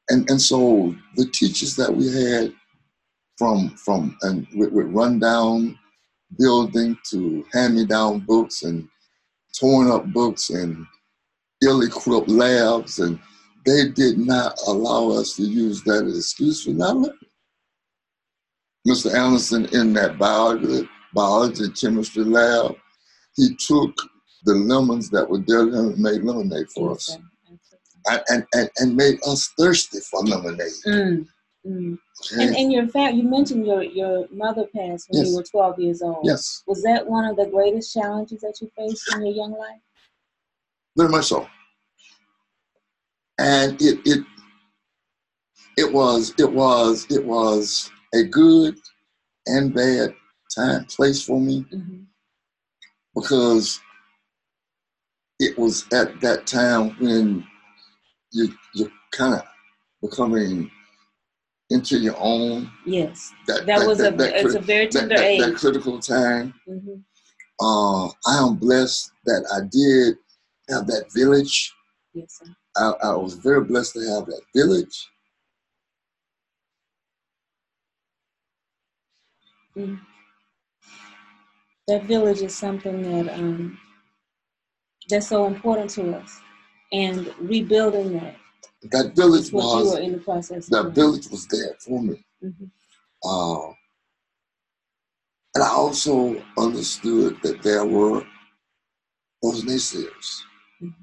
Speaker 2: and and so the teachers that we had from from and with, with rundown building to hand me down books and torn up books and ill equipped labs and they did not allow us to use that as excuse for not. Mr. Anderson in that biology, biology chemistry lab, he took the lemons that were there and made lemonade for us
Speaker 1: Yes,
Speaker 2: and, and, and, made us thirsty for lemonade.
Speaker 1: Mm, mm.
Speaker 2: okay?
Speaker 1: And, and your fa- you mentioned your, your mother passed when you were 12 years old.
Speaker 2: yes,
Speaker 1: Was that one of the greatest challenges that you faced in your young life?
Speaker 2: very much so. And it it it was it was it was a good and bad time place for me
Speaker 1: hmm
Speaker 2: because it was at that time when you you're kind of becoming into your own.
Speaker 1: Yes.
Speaker 2: That,
Speaker 1: That, was a,
Speaker 2: that,
Speaker 1: it's a very tender
Speaker 2: that,
Speaker 1: age.
Speaker 2: that critical time.
Speaker 1: hmm
Speaker 2: Uh, I am blessed that I did have that village.
Speaker 1: Yes, sir.
Speaker 2: I, I was very blessed to have that village.
Speaker 1: That village is something that um, that's so important to us, and rebuilding that
Speaker 2: That village was
Speaker 1: in the process.
Speaker 2: that
Speaker 1: of
Speaker 2: village was there for me.
Speaker 1: Mhm.
Speaker 2: Uh, and I also understood that there were those naysayers.
Speaker 1: Mhm.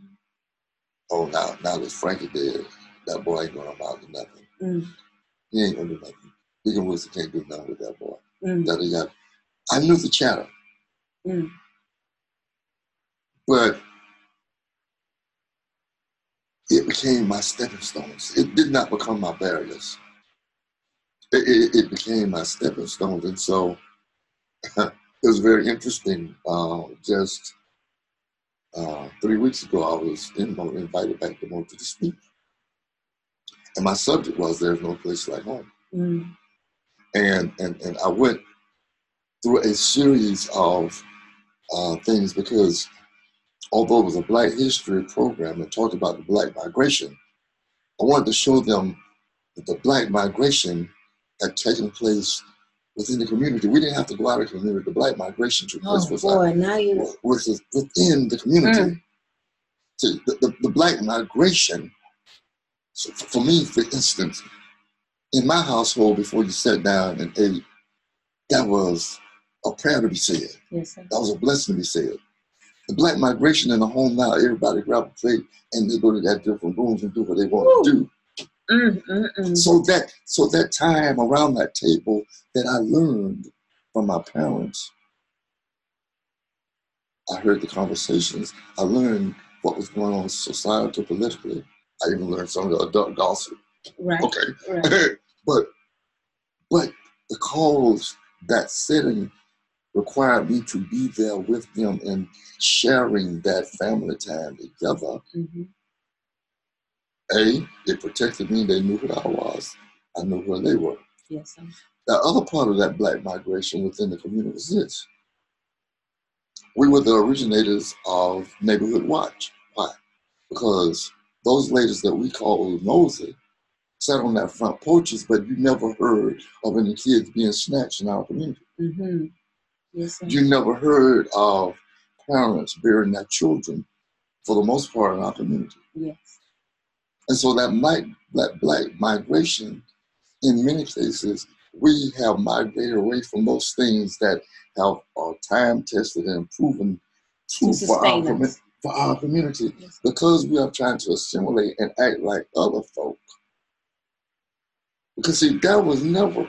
Speaker 2: Oh, now now that Frankie dead, that boy ain't gonna amount to nothing.
Speaker 1: Mm,
Speaker 2: He ain't gonna do nothing. Deacon Wilson can't do nothing with that boy.
Speaker 1: mm,
Speaker 2: That he got. I knew the chatter,
Speaker 1: mm.
Speaker 2: but it became my stepping stones. It did not become my barriers. It, it, it became my stepping stones, and so [laughs] it was very interesting. Uh, just uh, three weeks ago, I was in, invited back to Moultrie to speak, and my subject was "There's no place like home."
Speaker 1: Mm,
Speaker 2: and and and I went through a series of uh, things because although it was a Black History program and talked about the Black migration, I wanted to show them that the Black migration had taken place within the community. We didn't have to go out of the community. The Black migration took place
Speaker 1: Oh
Speaker 2: was
Speaker 1: boy, now you.
Speaker 2: was within the community.
Speaker 1: Mm.
Speaker 2: So the, the, the Black migration. So for me, for instance, in my household, before you sat down and ate, that was a prayer to be said.
Speaker 1: Yes, sir.
Speaker 2: That was a blessing to be said. The black migration in the home now, everybody grab a plate and they go to their different rooms and do what they want to do.
Speaker 1: Mm, mm, mm.
Speaker 2: So that so that time around that table that I learned from my parents, I heard the conversations. I learned what was going on societal politically. I even learned some of the adult gossip.
Speaker 1: Right.
Speaker 2: Okay.
Speaker 1: Right. [laughs]
Speaker 2: but but because that setting required me to be there with them and sharing that family time together.
Speaker 1: hmm
Speaker 2: A, it protected me. They knew who I was. I knew where they were.
Speaker 1: Yes, sir.
Speaker 2: The other part of that black migration within the community was this. We were the originators of Neighborhood Watch. Why? Because those ladies that we call nosy sat on that front porches, but you never heard of any kids being snatched in our community.
Speaker 1: Mm-hmm. Yes.
Speaker 2: You never heard of parents burying their children for the most part in our community.
Speaker 1: Yes.
Speaker 2: And so that might that black migration, in many cases, we have migrated away from those things that have are time tested and proven true for our,
Speaker 1: sustain
Speaker 2: commu-
Speaker 1: us.
Speaker 2: for our community
Speaker 1: Yes.
Speaker 2: because we are trying to assimilate and act like other folk. Because see, that was never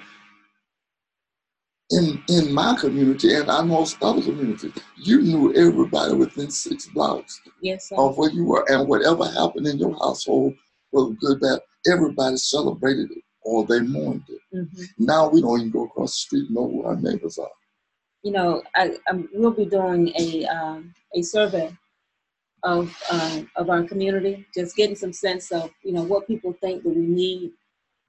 Speaker 2: in in my community and I most other communities. You knew everybody within six blocks
Speaker 1: Yes, sir.
Speaker 2: of where you were, and whatever happened in your household, whether good, bad, everybody celebrated it or they mourned it.
Speaker 1: hmm
Speaker 2: Now we don't even go across the street and know who our neighbors are.
Speaker 1: You know, I, I we'll be doing a um, a survey of um, of our community, just getting some sense of you know what people think that we need,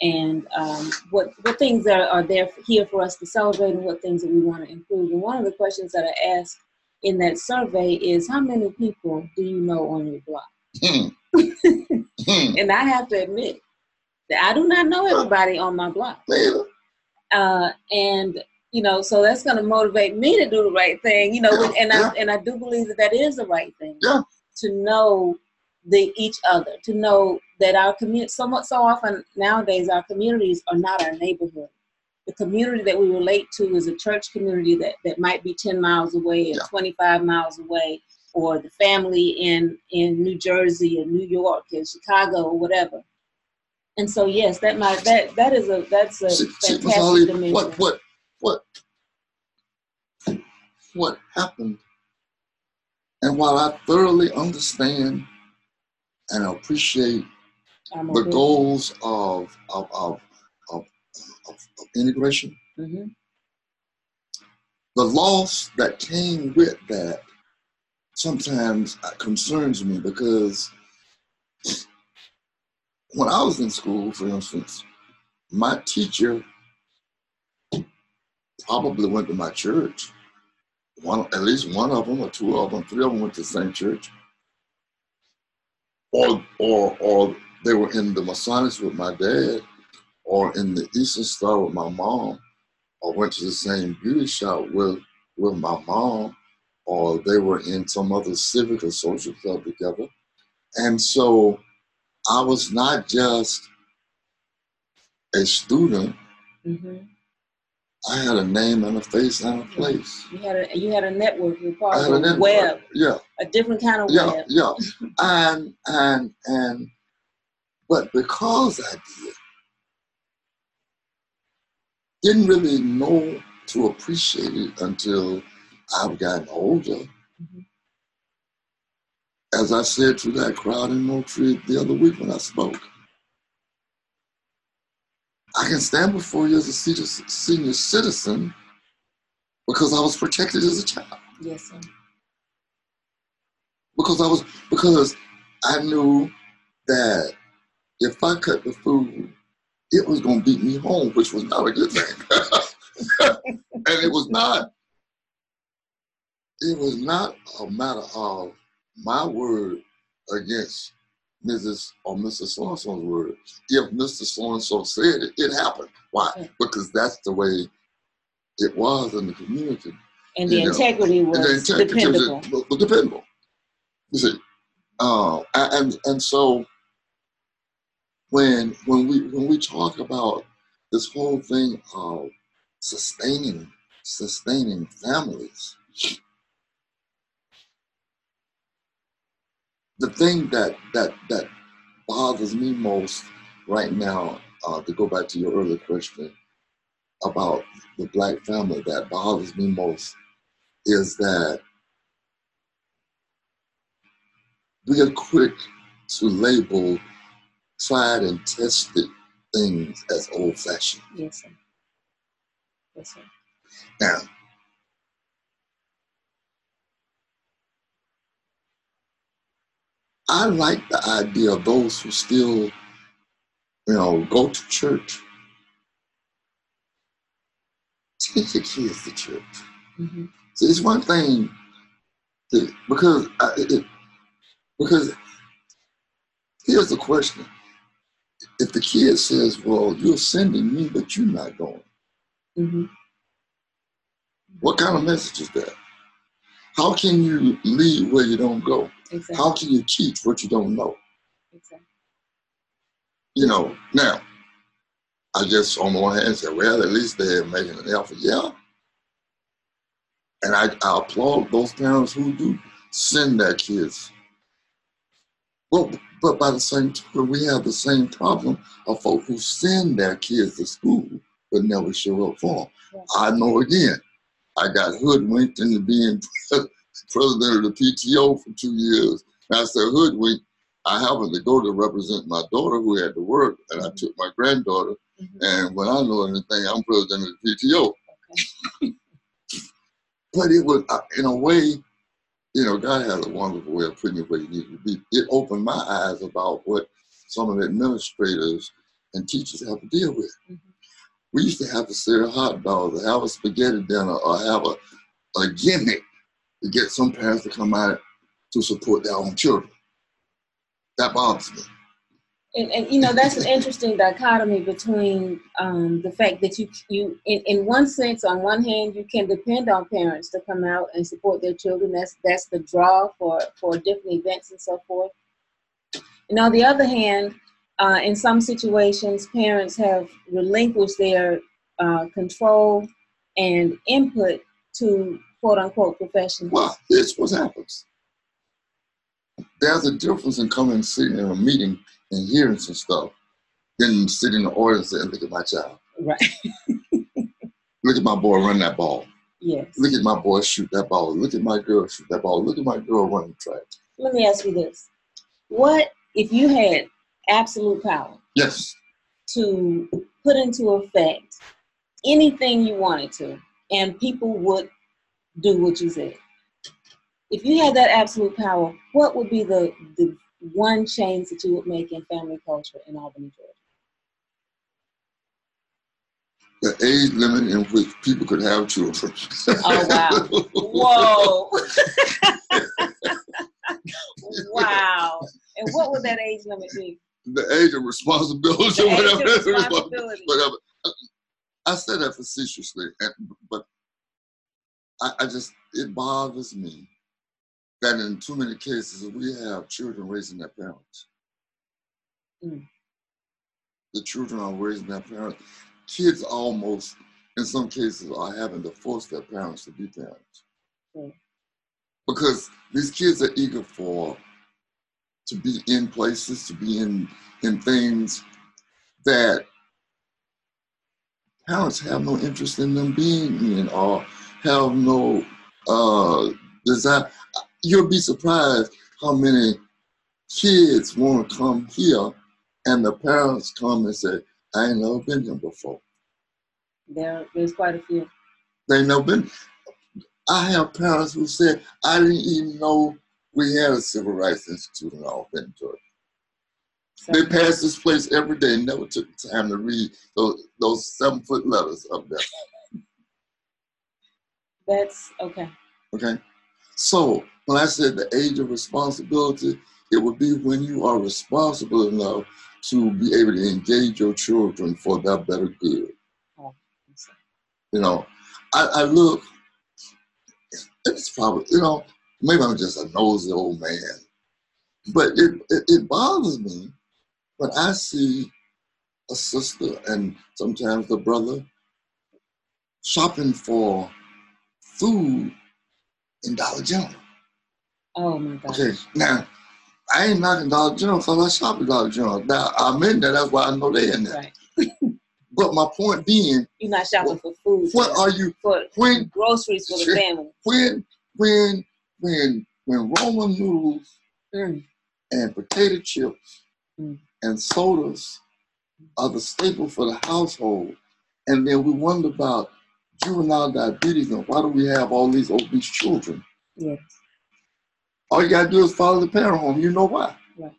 Speaker 1: and um, what what things are, are there here for us to celebrate, and what things that we want to improve. And one of the questions that I asked in that survey is, how many people do you know on your block?
Speaker 2: Hmm. [laughs] Hmm.
Speaker 1: And I have to admit that I do not know everybody on my block. Uh, and you know, so that's going to motivate me to do the right thing. You know,
Speaker 2: Yeah,
Speaker 1: and
Speaker 2: yeah.
Speaker 1: I and I do believe that that is the right thing.
Speaker 2: Yeah.
Speaker 1: To know the each other, to know that our community. So much, so often nowadays, our communities are not our neighborhood. The community that we relate to is a church community that that might be ten miles away or twenty five miles away, or the family in in New Jersey or New York or Chicago or whatever. And so, yes, that might that that is a that's a
Speaker 2: See, see,
Speaker 1: fantastic
Speaker 2: Holly,
Speaker 1: dimension.
Speaker 2: what what what what happened? And while I thoroughly understand and appreciate the goals of of of, of, integration,
Speaker 1: Mhm.
Speaker 2: the loss that came with that sometimes uh, concerns me because when I was in school, for instance, my teacher probably went to my church. One, at least one of them, or two of them, three of them went to the same church, or or or they were in the Masonics with my dad, or in the Eastern Star with my mom, or went to the same beauty shop with with my mom, or they were in some other civic or social club together. And so I was not just a student,
Speaker 1: Mhm.
Speaker 2: I had a name and a face and a place.
Speaker 1: You had a you had a network. You're
Speaker 2: I
Speaker 1: part
Speaker 2: had a
Speaker 1: of a
Speaker 2: network.
Speaker 1: web,
Speaker 2: Yeah,
Speaker 1: a different kind of
Speaker 2: yeah,
Speaker 1: web.
Speaker 2: yeah. [laughs] And and and but because I did, didn't really know to appreciate it until I've gotten older.
Speaker 1: Mhm.
Speaker 2: As I said to that crowd in Moultrie the other week when I spoke, I can stand before you as a senior, senior citizen because I was protected as a child.
Speaker 1: Yes, sir.
Speaker 2: Because I was because I knew that if I cut the food, it was gonna beat me home, which was not a good thing. [laughs] and it was not it was not a matter of my word against Mrs. or Mr. So and so's word. If Mr. So and so said it, it happened. Why? Because that's the way it was in the community.
Speaker 1: And the
Speaker 2: You know,
Speaker 1: integrity was
Speaker 2: And the intent-
Speaker 1: dependable.
Speaker 2: was- was dependable. You see, uh, and and so when when we when we talk about this whole thing of sustaining sustaining families, the thing that that that bothers me most right now, uh, to go back to your earlier question about the black family, that bothers me most is that we are quick to label tried and tested things as old fashioned.
Speaker 1: Yes, sir. Yes, sir.
Speaker 2: Now, I like the idea of those who still, you know, go to church take your kids to church. Mm-hmm. So it's one thing to, because I, it, because here's the question: If the kid says, "Well, you're sending me, but you're not going," mm-hmm. what kind of message is that? How can you lead where you don't go? Exactly. How can you teach what you don't know? Exactly. You know, now, I guess on the one hand say, well, at least they're making an effort. Yeah. And I, I applaud those parents who do send their kids. Well, but by the same token, we have the same problem of folks who send their kids to school but never show up for them. I know again, I got hoodwinked into being [laughs] president of the PTO for two years. And I said hoodwinked. I happened to go to represent my daughter who had to work, and I mm-hmm. took my granddaughter. Mm-hmm. And when I know anything, I'm president of the PTO. Okay. [laughs] but it was, uh, in a way, you know, God has a wonderful way of putting you where you need to be. It opened my eyes about what some of the administrators and teachers have to deal with. Mm-hmm. We used to have to serve hot dogs, or have a spaghetti dinner, or have a, a gimmick to get some parents to come out to support their own children. That bothers me.
Speaker 1: And, and you know that's an interesting dichotomy between um, the fact that you you in, in one sense on one hand you can depend on parents to come out and support their children. That's that's the draw for for different events and so forth. And on the other hand uh, in some situations parents have relinquished their uh, control and input to quote unquote professionals
Speaker 2: well it's what happens. There's a difference in coming and sitting in a meeting and hearing some stuff than sitting in the audience and look at my child.
Speaker 1: Right. [laughs]
Speaker 2: look at my boy run that ball.
Speaker 1: Yes.
Speaker 2: Look at my boy shoot that ball. Look at my girl shoot that ball. Look at my girl running track.
Speaker 1: Let me ask you this. What if you had absolute power?
Speaker 2: Yes.
Speaker 1: To put into effect anything you wanted to, and people would do what you said. If you had that absolute power, what would be the, the one change that you would make in family culture in Albany, Georgia?
Speaker 2: The age limit in which people could have children.
Speaker 1: Oh wow! Whoa! [laughs] wow! And what would that age limit be?
Speaker 2: The age of responsibility,
Speaker 1: the
Speaker 2: whatever.
Speaker 1: Of responsibility.
Speaker 2: whatever. I said that facetiously, but I, I just it bothers me that in too many cases we have children raising their parents. Mm. The children are raising their parents. Kids almost, in some cases, are having to force their parents to be parents. Mm. Because these kids are eager for to be in places, to be in in things that parents have no interest in them being in or have no uh, desire you'll be surprised how many kids want to come here and the parents come and say, I ain't never been here before.
Speaker 1: There, there's quite a few.
Speaker 2: They never been. I have parents who said, I didn't even know we had a civil rights institute in Albany, Georgia. They passed this place every day and never took the time to read those, those seven foot letters up there.
Speaker 1: That's okay.
Speaker 2: Okay. So when I said the age of responsibility, it would be when you are responsible enough to be able to engage your children for their better good. Oh, you know, I, I look, it's probably, you know, maybe I'm just a nosy old man, but it, it, it bothers me when I see a sister and sometimes the brother shopping for food in Dollar General.
Speaker 1: Oh my God.
Speaker 2: Okay, now I ain't knocking Dollar General because I shop at Dollar General. Now I'm in there, that's why I know they're in there. Right. [laughs] but my point being,
Speaker 1: you're not shopping what, for food.
Speaker 2: What are you
Speaker 1: for? When groceries for the family.
Speaker 2: When when when when Roman noodles mm. and potato chips mm. and sodas are the staple for the household, and then we wonder about juvenile diabetes and why do we have all these obese children?
Speaker 1: Yes.
Speaker 2: All you gotta do is follow the parent home. You know why? Right.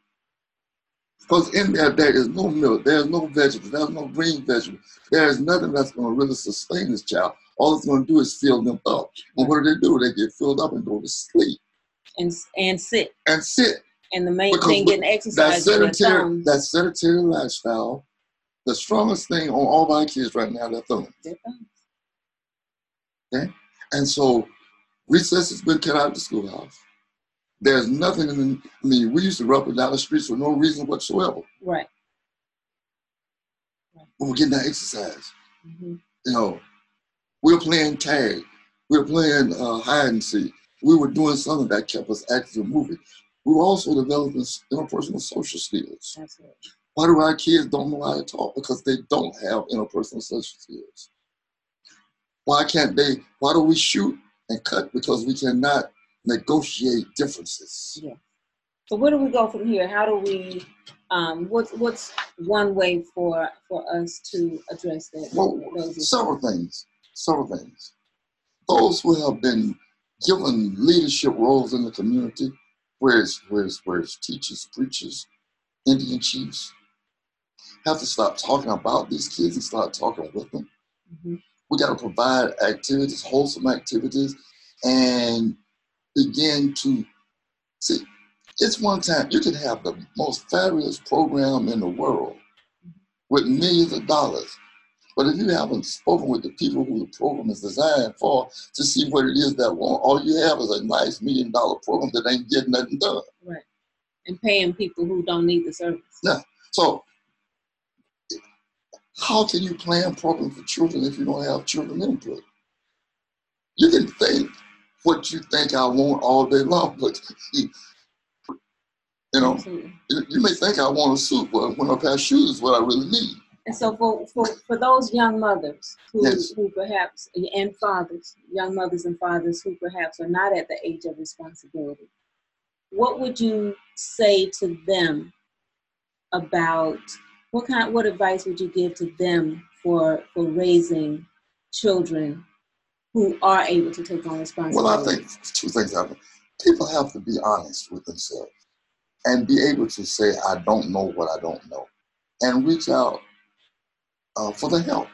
Speaker 2: Because in there, there is no milk, there's no vegetables, there's no green vegetables, there is nothing that's gonna really sustain this child all it's going to do is fill them up. And what do they do? They get filled up and go to sleep
Speaker 1: And and sit.
Speaker 2: and sit.
Speaker 1: And the main
Speaker 2: Because
Speaker 1: thing getting exercise
Speaker 2: That sedentary, that sedentary lifestyle, the strongest thing on all my kids right now, their thumbs.
Speaker 1: Their thumbs.
Speaker 2: And so recess has been cut out of the schoolhouse. There's nothing in the, I mean, we used to run up and down the streets for no reason whatsoever.
Speaker 1: Right.
Speaker 2: But we're getting that exercise.
Speaker 1: hmm
Speaker 2: You know, we were playing tag. We were playing uh, hide and seek. We were doing something that kept us active and moving. We were also developing interpersonal social skills.
Speaker 1: Absolutely.
Speaker 2: Why do our kids don't know how to talk? Because they don't have interpersonal social skills. Why can't they? Why do we shoot and cut? Because we cannot negotiate differences. Yeah.
Speaker 1: So where do we go from here? How do we? Um, what's what's one way for for us to address that?
Speaker 2: Well, several things. Several things. Those who have been given leadership roles in the community, whereas whereas whereas teachers, preachers, Indian chiefs, have to stop talking about these kids and start talking with them.
Speaker 1: Mhm.
Speaker 2: We got to provide activities, wholesome activities, and begin to see. It's one time you can have the most fabulous program in the world with millions of dollars, but if you haven't spoken with the people who the program is designed for to see what it is that want, all you have is a nice million dollar program that ain't getting nothing done.
Speaker 1: Right. And paying people who don't need the service. Yeah.
Speaker 2: So, how can you plan programs for children if you don't have children input? You can think what you think I want all day long, but [laughs] you know,
Speaker 1: Absolutely.
Speaker 2: you may think I want a suit, but when I pair of shoes is what I really need.
Speaker 1: And so for, for, for those young mothers who,
Speaker 2: Yes.
Speaker 1: who perhaps, and fathers, young mothers and fathers who perhaps are not at the age of responsibility, what would you say to them about, what kind, what advice would you give to them for, for raising children who are able to take on responsibility?
Speaker 2: Well, I think two things happen. People have to be honest with themselves and be able to say, I don't know what I don't know, and reach out uh, for the help.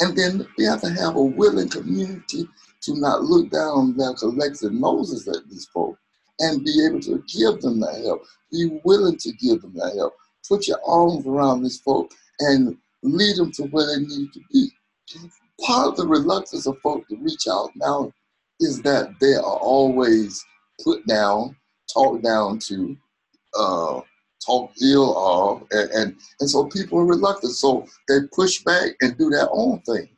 Speaker 2: And then we have to have a willing community to not look down on their collective noses at these folks and be able to give them that help. Be willing to give them that help. Put your arms around these folks and lead them to where they need to be. Part of the reluctance of folks to reach out now is that they are always put down, talked down to, uh, talked ill of, and, and, and so people are reluctant. So they push back and do their own thing.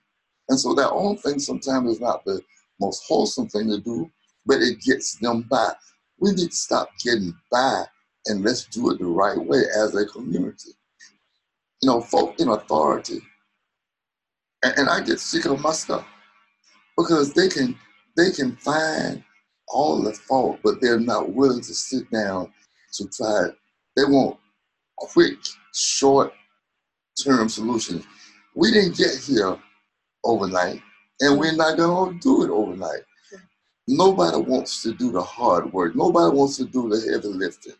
Speaker 2: And so their own thing sometimes is not the most wholesome thing to do, but it gets them by. We need to stop getting by and let's do it the right way as a community. You know, folk in authority, and, and I get sick of my stuff because they can they can find all the fault, but they're not willing to sit down to try. They want quick, short term solutions. We didn't get here overnight, and we're not going to do it overnight. Nobody wants to do the hard work. Nobody wants to do the heavy lifting.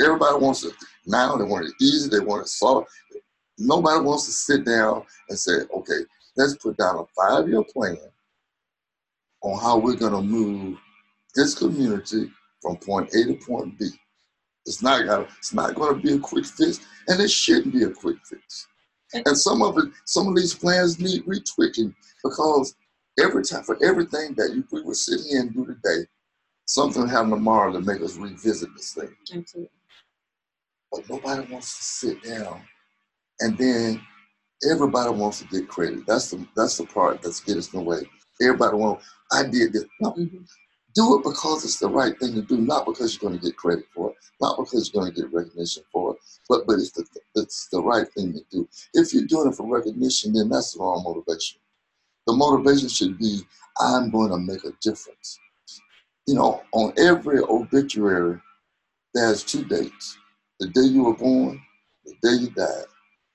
Speaker 2: Everybody wants it now. They want it easy. They want it soft. Nobody wants to sit down and say, okay, let's put down a five year plan on how we're going to move this community from point A to point B. It's not gonna, it's not going to be a quick fix, and it shouldn't be a quick fix. And some of it, some of these plans need retweaking because every time for everything that you, we would sit here and do today, something will happen tomorrow to make us revisit this thing.
Speaker 1: Absolutely.
Speaker 2: But nobody wants to sit down, and then everybody wants to get credit. That's the that's the part that's getting us in the way. Everybody wants. I did this. No,
Speaker 1: Mhm.
Speaker 2: do it because it's the right thing to do, not because you're going to get credit for it, not because you're going to get recognition for it, but but it's the it's the right thing to do. If you're doing it for recognition, then that's the wrong motivation. The motivation should be, I'm going to make a difference. You know, on every obituary, there's two dates: the day you were born, the day you died.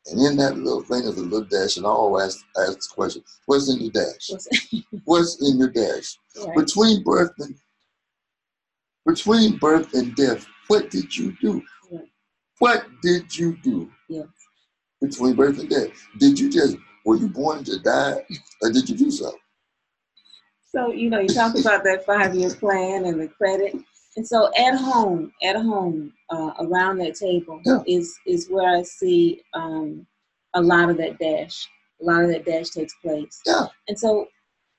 Speaker 2: And in that little thing is a little dash, and I always ask, ask the question, what's in your dash?
Speaker 1: What's-
Speaker 2: in your dash?
Speaker 1: right.
Speaker 2: between birth and between birth and death, what did you do?
Speaker 1: Right.
Speaker 2: What did you do
Speaker 1: Yes.
Speaker 2: between birth and death? Did you just were you born to die, or did you do something?
Speaker 1: So, you know, you talk about that five year plan and the credit. And so at home, at home, uh, around that table
Speaker 2: Yeah.
Speaker 1: is is where I see um, a lot of that dash. A lot of that dash takes place.
Speaker 2: Yeah.
Speaker 1: And so,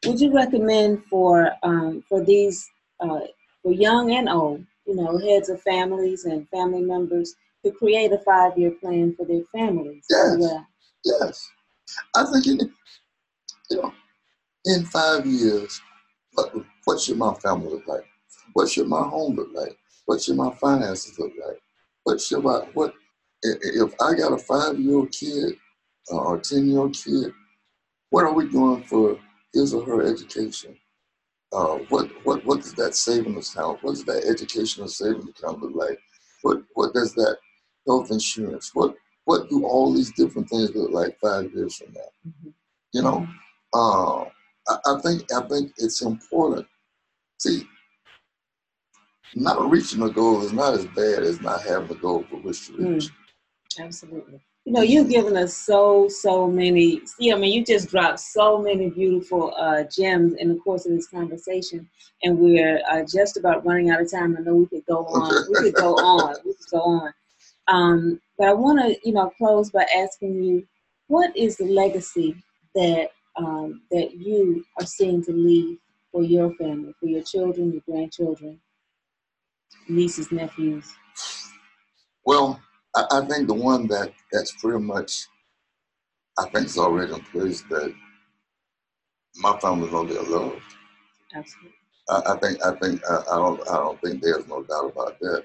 Speaker 1: would you recommend for um, for these uh, for young and old, you know, heads of families and family members to create a five year plan for their families
Speaker 2: Yes.
Speaker 1: well?
Speaker 2: Yes. I think in, you know, in five years, what, what should my family look like? What should my home look like? What should my finances look like? What should I, what, if I got a five-year-old kid uh, or a 10-year-old kid, what are we doing for his or her education? Uh, what, what, what does that savings account, what does that educational savings account look like? What, what does that health insurance, what, what do all these different things look like five years from now?
Speaker 1: Mhm.
Speaker 2: You know, uh, I, I think I think it's important. See, not reaching a goal is not as bad as not having a goal for which to reach.
Speaker 1: Absolutely. You know, you've given us so, so many. See, I mean, you just dropped so many beautiful uh, gems in the course of this conversation, and we're uh, just about running out of time. I know we could go on. We could go [laughs] on. We could go on. Um, but I want to, you know, close by asking you, what is the legacy that um, that you are seeing to leave for your family, for your children, your grandchildren, nieces, nephews?
Speaker 2: Well, I, I think the one that that's pretty much, I think is already in place that my family know they're loved.
Speaker 1: Absolutely.
Speaker 2: I, I think I think I, I don't I don't think there's no doubt about that.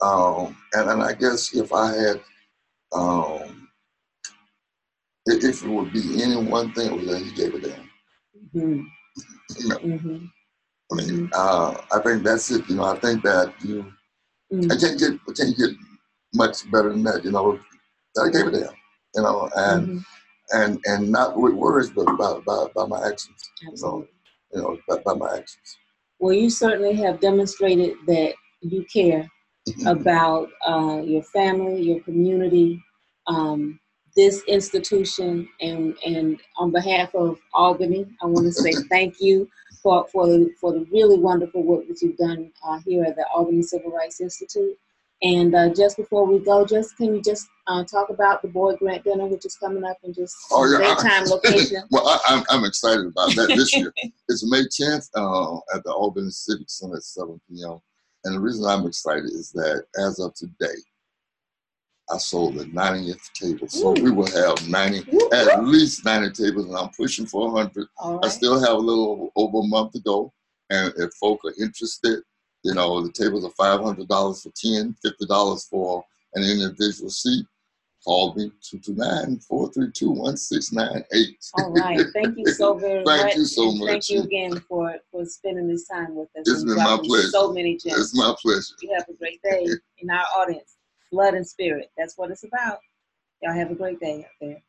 Speaker 2: Um, and and I guess if I had, um, if it would be any one thing, it was that he gave it down.
Speaker 1: hmm
Speaker 2: You know,
Speaker 1: hmm
Speaker 2: I mean, uh, I think that's it. You know, I think that you
Speaker 1: hmm
Speaker 2: I can't get I can't get much better than that. You know, I gave it down. You know, and
Speaker 1: Mhm.
Speaker 2: and and not with words, but by by, by my actions.
Speaker 1: Absolutely.
Speaker 2: You know, by, by my actions.
Speaker 1: Well, you certainly have demonstrated that you care about uh, your family, your community, um, this institution, and and on behalf of Albany, I want to say [laughs] thank you for for the for the really wonderful work that you've done uh, here at the Albany Civil Rights Institute. And uh, just before we go, just can you just uh, talk about the Boyd Grant Dinner, which is coming up, and just
Speaker 2: Oh, yeah.
Speaker 1: time, [laughs] location.
Speaker 2: well, I, I'm I'm excited about that this year. It's May 10th uh, at the Albany Civic Center at 7 p.m. And the reason I'm excited is that as of today, I sold the 90th table. So
Speaker 1: Ooh.
Speaker 2: we will have 90,
Speaker 1: Whoop,
Speaker 2: at least 90 tables, and I'm pushing for 100.
Speaker 1: All
Speaker 2: I still have a little over, a month to go. And if folk are interested, you know, the tables are $500 for 10, $50 for an individual seat. Call me 229-432-1698.
Speaker 1: All right. Thank you so very [laughs]
Speaker 2: Thank
Speaker 1: much.
Speaker 2: you so
Speaker 1: and Thank you again for, for spending this time with us.
Speaker 2: It's been my pleasure.
Speaker 1: So many gems.
Speaker 2: It's my pleasure.
Speaker 1: You have a great day in our audience. Blood and spirit. That's what it's about. Y'all have a great day out there.